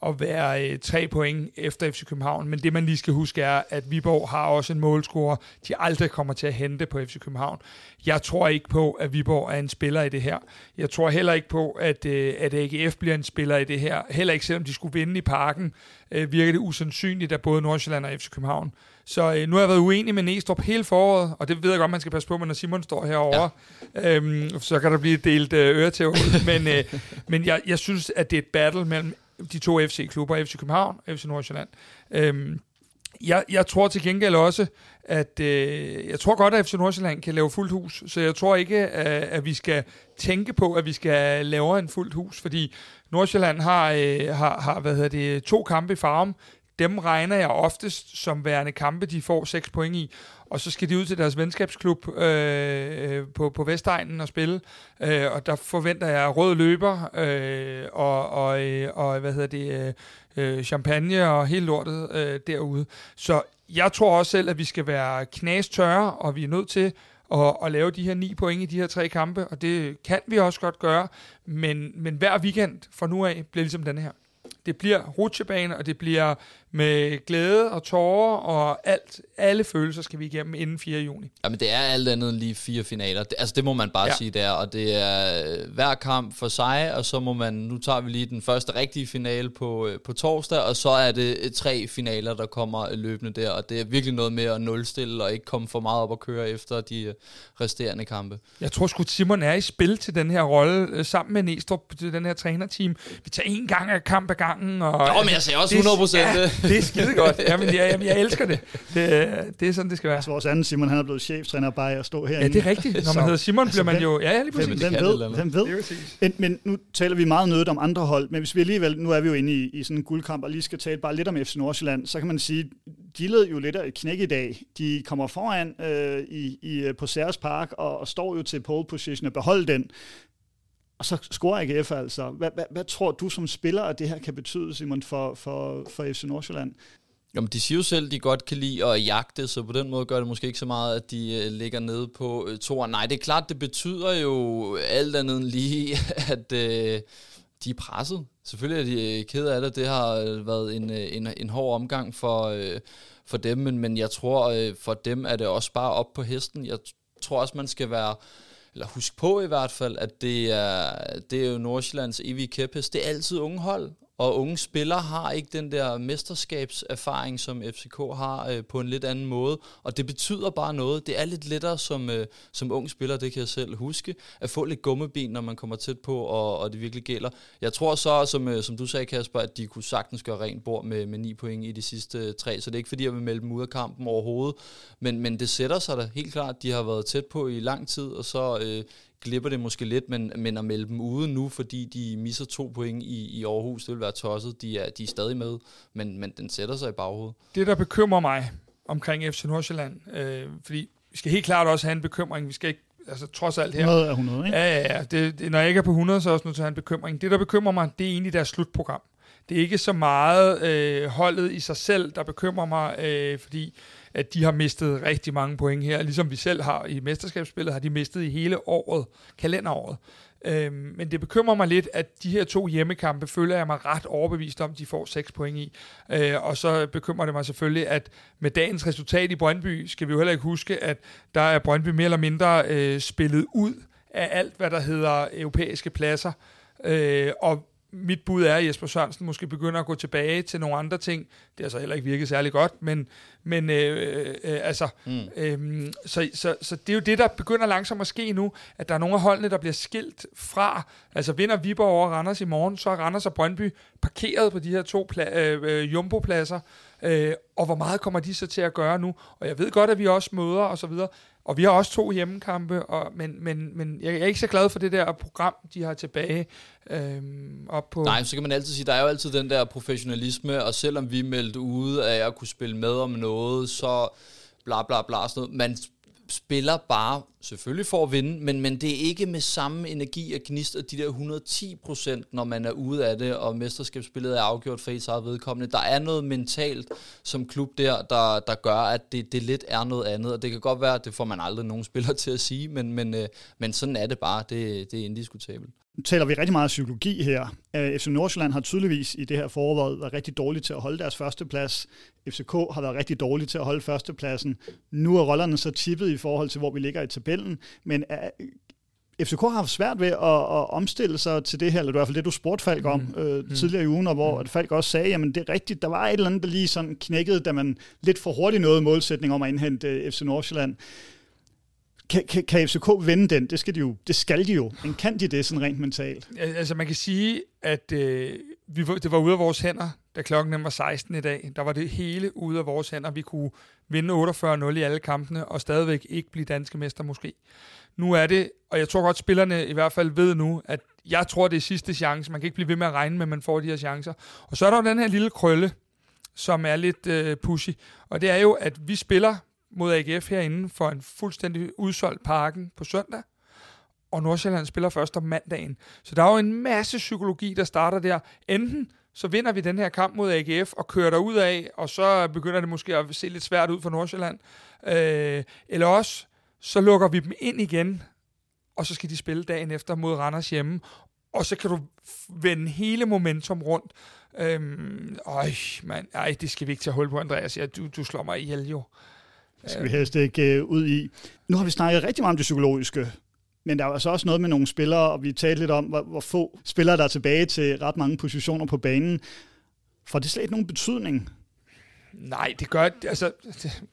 og være øh, tre point efter FC København. Men det man lige skal huske er, at Viborg har også en målscorer, de aldrig kommer til at hente på FC København. Jeg tror ikke på, at Viborg er en spiller i det her. Jeg tror heller ikke på, at, øh, at AGF bliver en spiller i det her. Heller ikke selvom de skulle vinde i parken, øh, virker det usandsynligt, at både Nordsjælland og FC København så øh, nu har jeg været uenig med Næstrup hele foråret, og det ved jeg godt, man skal passe på, når Simon står herovre. Ja. Øhm, så kan der blive delt øh, øretæv. men øh, men jeg, jeg synes, at det er et battle mellem de to FC-klubber, FC København og FC Nordsjælland. Øhm, jeg, jeg tror til gengæld også, at øh, jeg tror godt, at FC Nordsjælland kan lave fuldt hus, så jeg tror ikke, at, at vi skal tænke på, at vi skal lave en fuldt hus, fordi Nordsjælland har, øh, har, har hvad hedder det, to kampe i farm dem regner jeg oftest som værende kampe, de får seks point i, og så skal de ud til deres venskabsklub øh, øh, på, på Vestegnen og spille, øh, og der forventer jeg rød løber øh, og, og, øh, og hvad hedder det, øh, øh champagne og hele lortet øh, derude. Så jeg tror også selv, at vi skal være knastørre, og vi er nødt til at, at lave de her ni point i de her tre kampe, og det kan vi også godt gøre, men, men hver weekend fra nu af bliver ligesom denne her. Det bliver rutsjebane, og det bliver med glæde og tårer og alt, alle følelser skal vi igennem inden 4. juni. Jamen det er alt andet end lige fire finaler. Det, altså det må man bare ja. sige der, og det er øh, hver kamp for sig, og så må man, nu tager vi lige den første rigtige finale på, øh, på torsdag, og så er det øh, tre finaler, der kommer løbende der, og det er virkelig noget med at nulstille og ikke komme for meget op og køre efter de resterende kampe. Jeg tror sgu, Simon er i spil til den her rolle, sammen med Næstrup til den her trænerteam. Vi tager en gang af kamp ad gangen. Og, jo, men jeg siger også 100 procent. Ja, det er skide godt. Jamen, jeg, jamen, jeg elsker det. det. Det er sådan, det skal være. Altså, vores anden Simon, han er blevet cheftræner bare at stå herinde. Ja, det er rigtigt. Når man så, hedder Simon, altså, bliver man jo... Ja, ja, lige præcis. Hvem, hvem ved? Hvem ved? Men, men nu taler vi meget nødt om andre hold, men hvis vi alligevel, nu er vi jo inde i, i sådan en guldkamp, og lige skal tale bare lidt om FC Nordsjælland, så kan man sige, de led jo lidt af et knæk i dag. De kommer foran øh, i, i, på Særes Park og, og står jo til pole position og beholde den. Og så scorer AGF altså. Hvad, hvad, hvad tror du som spiller, at det her kan betyde, Simon, for, for, for FC Nordsjælland? Jamen, de siger jo selv, at de godt kan lide at jagte, så på den måde gør det måske ikke så meget, at de øh, ligger nede på øh, toren. Nej, det er klart, det betyder jo alt andet end lige, at øh, de er presset. Selvfølgelig er de øh, ked af det. Det har været en, en, en hård omgang for, øh, for dem, men, men jeg tror, øh, for dem er det også bare op på hesten. Jeg tror også, man skal være eller husk på i hvert fald, at det er, det er jo Nordsjællands evige kæphest. Det er altid unge hold, og unge spillere har ikke den der mesterskabserfaring, som FCK har øh, på en lidt anden måde. Og det betyder bare noget. Det er lidt lettere som, øh, som ung spiller, det kan jeg selv huske, at få lidt gummeben, når man kommer tæt på, og, og det virkelig gælder. Jeg tror så, som, øh, som du sagde Kasper, at de kunne sagtens gøre rent bord med, med 9 point i de sidste øh, tre. Så det er ikke fordi, jeg vil melde dem ud af kampen overhovedet. Men, men det sætter sig da helt klart. De har været tæt på i lang tid, og så øh, glipper det måske lidt, men, men at melde dem ude nu, fordi de misser to point i, i Aarhus, det vil være tosset. De er, de er stadig med, men, men den sætter sig i baghovedet. Det, der bekymrer mig omkring FC Nordsjælland, øh, fordi vi skal helt klart også have en bekymring. Vi skal ikke altså trods alt her. 100 er 100, ikke? Ja, ja, ja. Det, det, når jeg ikke er på 100, så er jeg også nødt til at have en bekymring. Det, der bekymrer mig, det er egentlig deres slutprogram. Det er ikke så meget øh, holdet i sig selv, der bekymrer mig, øh, fordi at de har mistet rigtig mange point her, ligesom vi selv har i mesterskabsspillet, har de mistet i hele året, kalenderåret. Øhm, men det bekymrer mig lidt, at de her to hjemmekampe føler jeg mig ret overbevist om, de får 6 point i. Øh, og så bekymrer det mig selvfølgelig, at med dagens resultat i Brøndby, skal vi jo heller ikke huske, at der er Brøndby mere eller mindre øh, spillet ud af alt, hvad der hedder europæiske pladser. Øh, og mit bud er, at Jesper Sørensen måske begynder at gå tilbage til nogle andre ting. Det har så heller ikke virket særlig godt, men, men øh, øh, altså, mm. øh, så, så, så det er jo det, der begynder langsomt at ske nu, at der er nogle af holdene, der bliver skilt fra. Altså vinder Viborg over Randers i morgen, så er Randers og Brøndby parkeret på de her to pla- øh, øh, jumbo-pladser. Øh, og hvor meget kommer de så til at gøre nu? Og jeg ved godt, at vi også møder og så videre. Og vi har også to hjemmekampe, og, men, men, men jeg er ikke så glad for det der program, de har tilbage øhm, op på... Nej, så kan man altid sige, der er jo altid den der professionalisme, og selvom vi meldte ude af at kunne spille med om noget, så bla bla bla sådan noget. Man spiller bare selvfølgelig for at vinde, men, men det er ikke med samme energi og gnist og de der 110 procent, når man er ude af det, og mesterskabsspillet er afgjort for ens eget vedkommende. Der er noget mentalt som klub der, der, der gør, at det, det lidt er noget andet, og det kan godt være, at det får man aldrig nogen spiller til at sige, men, men, øh, men sådan er det bare. Det, det er indiskutabelt. Nu taler vi rigtig meget psykologi her. Øh, FC Nordsjælland har tydeligvis i det her forår været rigtig dårligt til at holde deres førsteplads. FCK har været rigtig dårligt til at holde førstepladsen. Nu er rollerne så tippet i forhold til, hvor vi ligger i tabellen. Men øh, FCK har haft svært ved at, at omstille sig til det her, eller det er i hvert fald det, du spurgte Falk om mm. øh, mm. tidligere i ugen, og hvor mm. Falk også sagde, jamen det er rigtigt, der var et eller andet, der lige sådan knækkede, da man lidt for hurtigt nåede målsætning om at indhente øh, FC Nordsjælland. Kan, kan, kan FCK vinde den? Det skal de jo. Det skal de jo. Men kan de det sådan rent mentalt? Altså man kan sige, at øh, vi, det var ude af vores hænder, da klokken var 16 i dag. Der var det hele ude af vores hænder. Vi kunne vinde 48-0 i alle kampene, og stadigvæk ikke blive danske mester måske. Nu er det, og jeg tror godt, spillerne i hvert fald ved nu, at jeg tror, det er sidste chance. Man kan ikke blive ved med at regne med, at man får de her chancer. Og så er der jo den her lille krølle, som er lidt øh, pushy. Og det er jo, at vi spiller mod AGF herinde for en fuldstændig udsolgt parken på søndag og Nordsjælland spiller først om mandagen. Så der er jo en masse psykologi, der starter der. Enten så vinder vi den her kamp mod AGF og kører der ud af, og så begynder det måske at se lidt svært ud for Nordsjælland. Øh, eller også, så lukker vi dem ind igen, og så skal de spille dagen efter mod Randers hjemme, og så kan du vende hele momentum rundt. Øhm, øj, man, ej, det skal vi ikke tage hul på, Andreas. Ja, du, du slår mig ihjel jo. Skal vi helst ikke øh, ud i. Nu har vi snakket rigtig meget om det psykologiske. Men der er altså også noget med nogle spillere, og vi talte lidt om, hvor, hvor få spillere der er tilbage til ret mange positioner på banen. Får det slet ikke nogen betydning? Nej, det gør altså,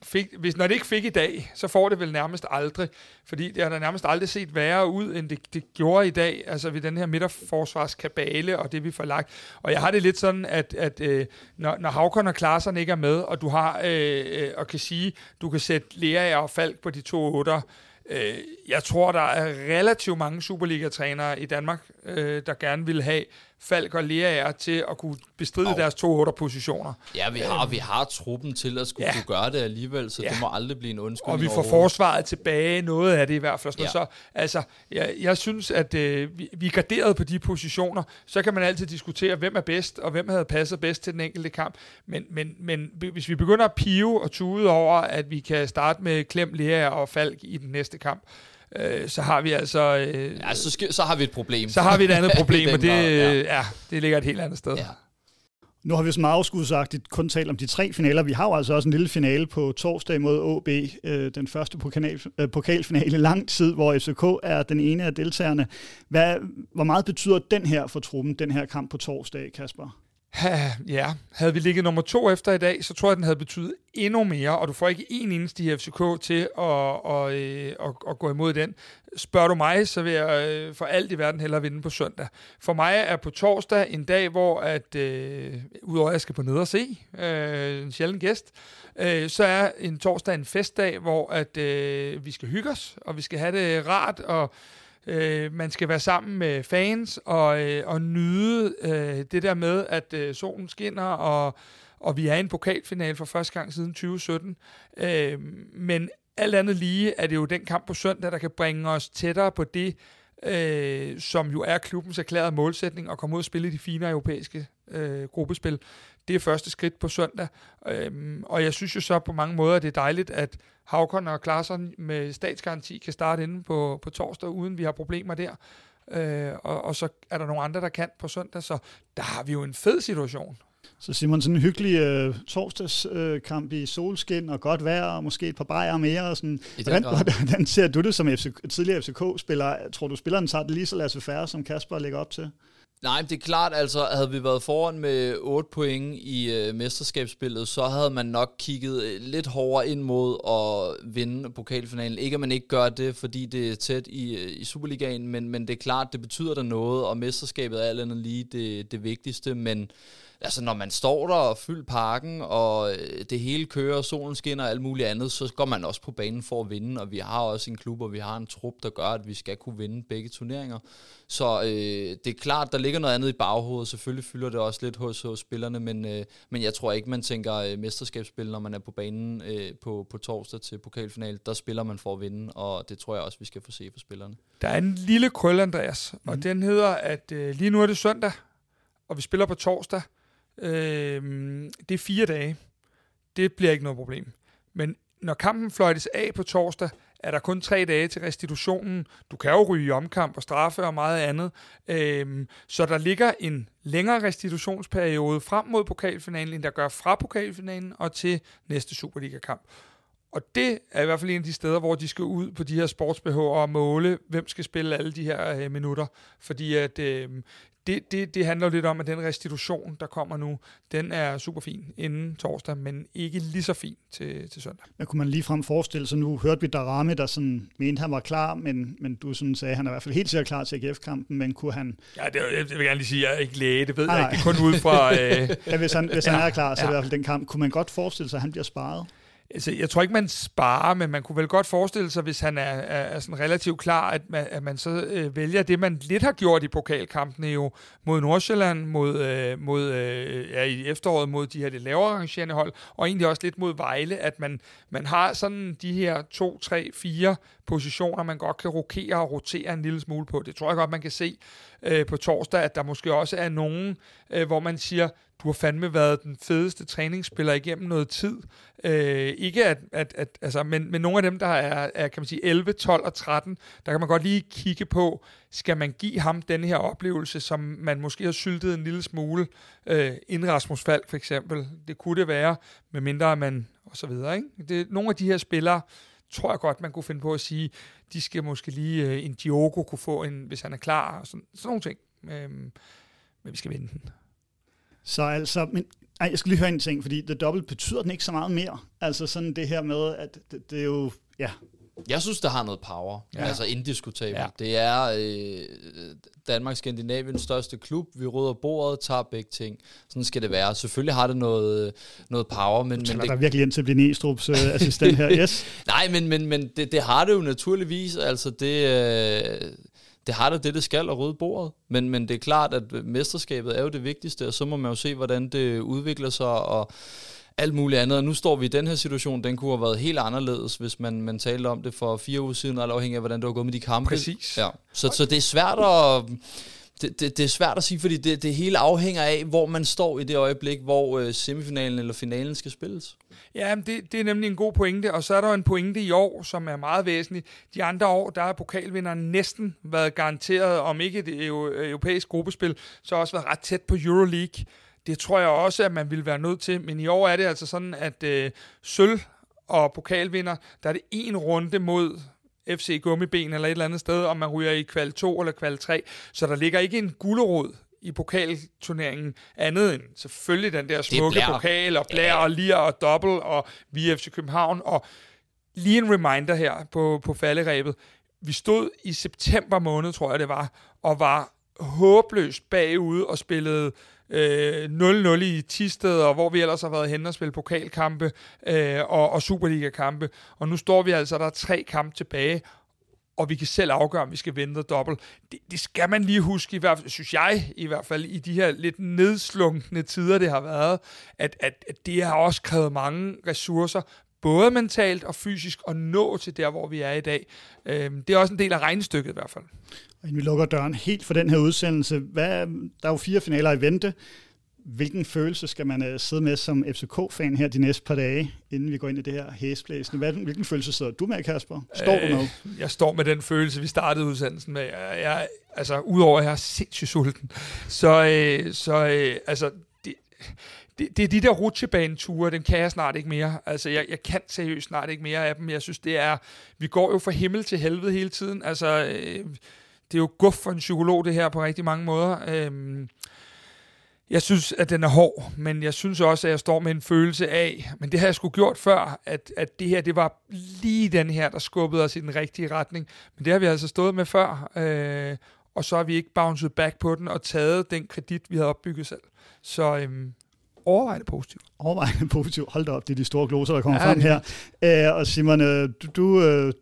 fik, hvis, når det ikke fik i dag, så får det vel nærmest aldrig, fordi det har da nærmest aldrig set værre ud, end det, det gjorde i dag, altså ved den her midterforsvarskabale og det vi får lagt. Og jeg har det lidt sådan, at, at øh, når, når Havkon og Klaarsson ikke er med, og du har øh, øh og kan sige, du kan sætte Lea og Falk på de to otter, Øh, jeg tror, der er relativt mange Superliga-trænere i Danmark, øh, der gerne vil have Falk og Lea til at kunne bestride oh. deres to otter positioner. Ja, vi har, vi har truppen til at skulle ja. kunne gøre det alligevel, så ja. det må aldrig blive en undskyldning Og vi får forsvaret tilbage, noget af det i hvert fald. Ja. Så altså, jeg, jeg synes, at øh, vi, vi er garderet på de positioner. Så kan man altid diskutere, hvem er bedst, og hvem havde passet bedst til den enkelte kamp. Men, men, men hvis vi begynder at pive og tude over, at vi kan starte med Klem, Lea og Falk i den næste kamp, øh, så har vi altså... Øh, ja, så, skal, så har vi et problem. Så har vi et andet problem, og det, ja. ja, det ligger et helt andet sted. Ja. Nu har vi så meget afskudsagtigt kun talt om de tre finaler. Vi har jo altså også en lille finale på torsdag mod AB, øh, den første pokal, øh, pokalfinale i lang tid, hvor FCK er den ene af deltagerne. Hvad, hvor meget betyder den her for truppen, den her kamp på torsdag, Kasper? Ja, havde vi ligget nummer to efter i dag, så tror jeg, den havde betydet endnu mere, og du får ikke en eneste i FCK til at, at, øh, at, at gå imod den. Spørger du mig, så vil jeg øh, for alt i verden hellere vinde på søndag. For mig er på torsdag en dag, hvor at, øh, udover at jeg skal på ned og se, øh, en sjælden gæst, øh, så er en torsdag en festdag, hvor at, øh, vi skal hygge os, og vi skal have det rart, og Øh, man skal være sammen med fans og, øh, og nyde øh, det der med, at øh, solen skinner, og, og vi er i en pokalfinale for første gang siden 2017. Øh, men alt andet lige er det jo den kamp på søndag, der kan bringe os tættere på det, øh, som jo er klubbens erklærede målsætning, at komme ud og spille i de fine europæiske øh, gruppespil. Det er første skridt på søndag. Øhm, og jeg synes jo så på mange måder, at det er dejligt, at Havkon og Klaarsson med statsgaranti kan starte inde på, på torsdag, uden vi har problemer der. Øh, og, og så er der nogle andre, der kan på søndag, så der har vi jo en fed situation. Så Simon, sådan en hyggelig øh, torsdagskamp øh, i solskin og godt vejr, og måske et par bajer mere. Og sådan. Hvordan, hvordan ser du det som FC, tidligere FCK-spiller? Tror du, spilleren tager det lige så lasse færre, som Kasper lægger op til? Nej, det er klart, altså havde vi været foran med 8 point i øh, mesterskabsspillet, så havde man nok kigget øh, lidt hårdere ind mod at vinde pokalfinalen. Ikke at man ikke gør det, fordi det er tæt i, øh, i Superligaen, men, men det er klart, det betyder der noget, og mesterskabet er alt andet lige det, det vigtigste, men altså når man står der og fylder parken, og øh, det hele kører, solen skinner og alt muligt andet, så går man også på banen for at vinde, og vi har også en klub, og vi har en trup, der gør, at vi skal kunne vinde begge turneringer. Så øh, det er klart, der ligger noget andet i baghovedet. Selvfølgelig fylder det også lidt hos, hos spillerne, men, øh, men jeg tror ikke, man tænker øh, mesterskabsspil, når man er på banen øh, på, på torsdag til pokalfinal. Der spiller man for at vinde, og det tror jeg også, vi skal få se for spillerne. Der er en lille krøl, Andreas, mm. og mhm. den hedder, at øh, lige nu er det søndag, og vi spiller på torsdag. Øh, det er fire dage. Det bliver ikke noget problem. Men når kampen fløjtes af på torsdag, er der kun tre dage til restitutionen. Du kan jo ryge omkamp og straffe og meget andet. Øhm, så der ligger en længere restitutionsperiode frem mod pokalfinalen, end der gør fra pokalfinalen og til næste Superliga-kamp. Og det er i hvert fald en af de steder, hvor de skal ud på de her sportsbehov og måle, hvem skal spille alle de her øh, minutter. Fordi at øh, det, det, det handler lidt om, at den restitution, der kommer nu, den er super fin inden torsdag, men ikke lige så fin til, til søndag. Men kunne man lige frem forestille sig, nu hørte vi Darame, der sådan mente, han var klar, men, men du sådan sagde, han er i hvert fald helt sikkert klar til AGF-kampen, men kunne han... Ja, det, jeg vil gerne lige sige, at jeg er ikke læge, det ved ah, jeg ikke, kun ud fra... Øh... ja, hvis han, hvis ja, han er klar, så ja. det i hvert fald den kamp. Kunne man godt forestille sig, at han bliver sparet? Altså, jeg tror ikke, man sparer, men man kunne vel godt forestille sig, hvis han er, er, er sådan relativt klar, at man, at man så øh, vælger det, man lidt har gjort i pokalkampene jo mod Nordsjælland, mod, øh, mod øh, ja, i efteråret mod de her det lavere rangerende hold, og egentlig også lidt mod Vejle, at man, man har sådan de her to, tre, fire positioner, man godt kan rokere og rotere en lille smule på. Det tror jeg godt, man kan se øh, på torsdag, at der måske også er nogen, øh, hvor man siger, du har fandme været den fedeste træningsspiller igennem noget tid. Øh, ikke at, at, at altså, men, men nogle af dem, der er, er, kan man sige, 11, 12 og 13, der kan man godt lige kigge på, skal man give ham den her oplevelse, som man måske har syltet en lille smule, øh, inden Rasmus Falk for eksempel. Det kunne det være, med mindre man, og så videre. Ikke? Det, nogle af de her spillere, tror jeg godt, man kunne finde på at sige, de skal måske lige, øh, en Diogo kunne få en, hvis han er klar, og sådan, sådan nogle ting. Øhm, men vi skal vinde den. Så altså, men ej, jeg skal lige høre en ting, fordi det dobbelt betyder den ikke så meget mere. Altså sådan det her med, at det, det er jo, ja. Jeg synes, der har noget power. Ja. Altså indiskutabelt. Ja. Det er øh, Danmark Skandinaviens største klub. Vi rydder bordet, tager begge ting. Sådan skal det være. Selvfølgelig har det noget, noget power, men... men det der virkelig ind til at blive Næstrup's øh, assistent her, yes. Nej, men, men, men det, det har det jo naturligvis. Altså det... Øh, det har det det, det skal at rydde bordet. Men, men det er klart, at mesterskabet er jo det vigtigste, og så må man jo se, hvordan det udvikler sig, og alt muligt andet. Og nu står vi i den her situation, den kunne have været helt anderledes, hvis man, man talte om det for fire uger siden, eller afhængig af, hvordan det var gået med de kampe. Præcis. Ja. Så, så det er svært at... Det, det, det er svært at sige, fordi det, det hele afhænger af, hvor man står i det øjeblik, hvor øh, semifinalen eller finalen skal spilles. Ja, det, det er nemlig en god pointe, og så er der en pointe i år, som er meget væsentlig. De andre år, der har pokalvinderen næsten været garanteret, om ikke det europæiske gruppespil, så har også været ret tæt på Euroleague. Det tror jeg også, at man vil være nødt til, men i år er det altså sådan, at øh, sølv og pokalvinder, der er det en runde mod FC Gummiben eller et eller andet sted, om man ryger i kval 2 eller kval 3. Så der ligger ikke en gulderod i pokalturneringen, andet end selvfølgelig den der smukke pokal, og blær, ja. og lir, og dobbelt, og VFC København, og lige en reminder her på, på falderæbet. Vi stod i september måned, tror jeg det var, og var håbløst bagude og spillede øh, 0-0 i Tisted, og hvor vi ellers har været hen og spille pokalkampe øh, og, og Superliga-kampe. Og nu står vi altså, der er tre kampe tilbage, og vi kan selv afgøre, om vi skal vente dobbelt. Det, det skal man lige huske, i hvert fald, synes jeg, i hvert fald i de her lidt nedslunkne tider, det har været, at, at, at det har også krævet mange ressourcer, både mentalt og fysisk, at nå til der, hvor vi er i dag. Øhm, det er også en del af regnestykket i hvert fald. Og vi lukker døren helt for den her udsendelse. Hvad, der er jo fire finaler i vente. Hvilken følelse skal man uh, sidde med som FCK-fan her de næste par dage, inden vi går ind i det her hæsblæsende? Hvad, hvilken følelse sidder du med, Kasper? Står øh, du med? Jeg står med den følelse, vi startede udsendelsen med. Jeg, jeg, altså, udover at jeg er sindssygt sulten, så, øh, så øh, altså, det, det, det er de der rutsjebaneture, den kan jeg snart ikke mere. Altså, jeg, jeg kan seriøst snart ikke mere af dem. Jeg synes, det er... Vi går jo fra himmel til helvede hele tiden. Altså, øh, det er jo guf for en psykolog, det her, på rigtig mange måder. Øh, jeg synes, at den er hård, men jeg synes også, at jeg står med en følelse af, men det har jeg sgu gjort før, at, at det her, det var lige den her, der skubbede os i den rigtige retning. Men det har vi altså stået med før, øh, og så har vi ikke bounced back på den og taget den kredit, vi havde opbygget selv. Så øhm, overvejende positivt. Overvejende positivt. Hold da op, det er de store gloser, der kommer ja, frem her. Æ, og Simon, øh, du, du, øh,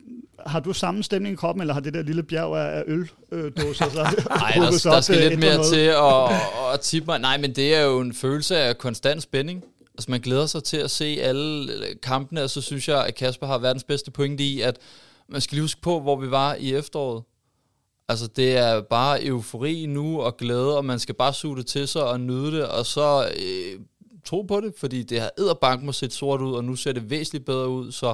har du samme stemning i kroppen, eller har det der lille bjerg af øldåser? Nej, der, der skal lidt mere til at, at tippe mig. Nej, men det er jo en følelse af konstant spænding. Altså, man glæder sig til at se alle kampene, og så synes jeg, at Kasper har verdens bedste pointe i, at man skal lige huske på, hvor vi var i efteråret. Altså, det er bare eufori nu og glæde, og man skal bare suge det til sig og nyde det, og så øh, tro på det, fordi det har æderbank må se sort ud, og nu ser det væsentligt bedre ud, så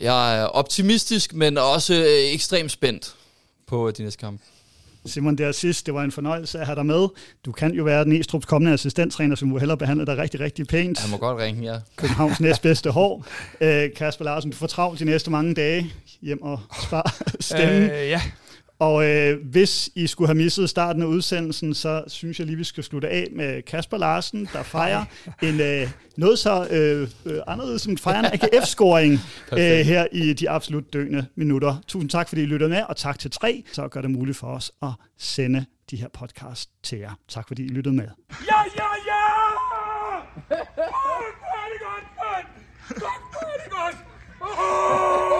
jeg er optimistisk, men også øh, ekstremt spændt på de næste kampe. Simon, det er sidst. Det var en fornøjelse at have dig med. Du kan jo være den Estrups kommende assistenttræner, som må hellere behandle dig rigtig, rigtig pænt. Han må godt ringe, ja. Københavns næstbedste hår. Øh, Kasper Larsen, du får travlt de næste mange dage hjem og spar stemmen. Øh, ja. Og øh, hvis I skulle have misset starten af udsendelsen, så synes jeg lige, vi skal slutte af med Kasper Larsen, der fejrer en øh, noget så øh, øh, anderledes som fejrer en AGF-scoring øh, her i de absolut døende minutter. Tusind tak, fordi I lyttede med, og tak til tre, så gør det muligt for os at sende de her podcast til jer. Tak fordi I lyttede med. Ja, ja, ja! Oh, det godt, Fuck, hvor er det godt! Oh!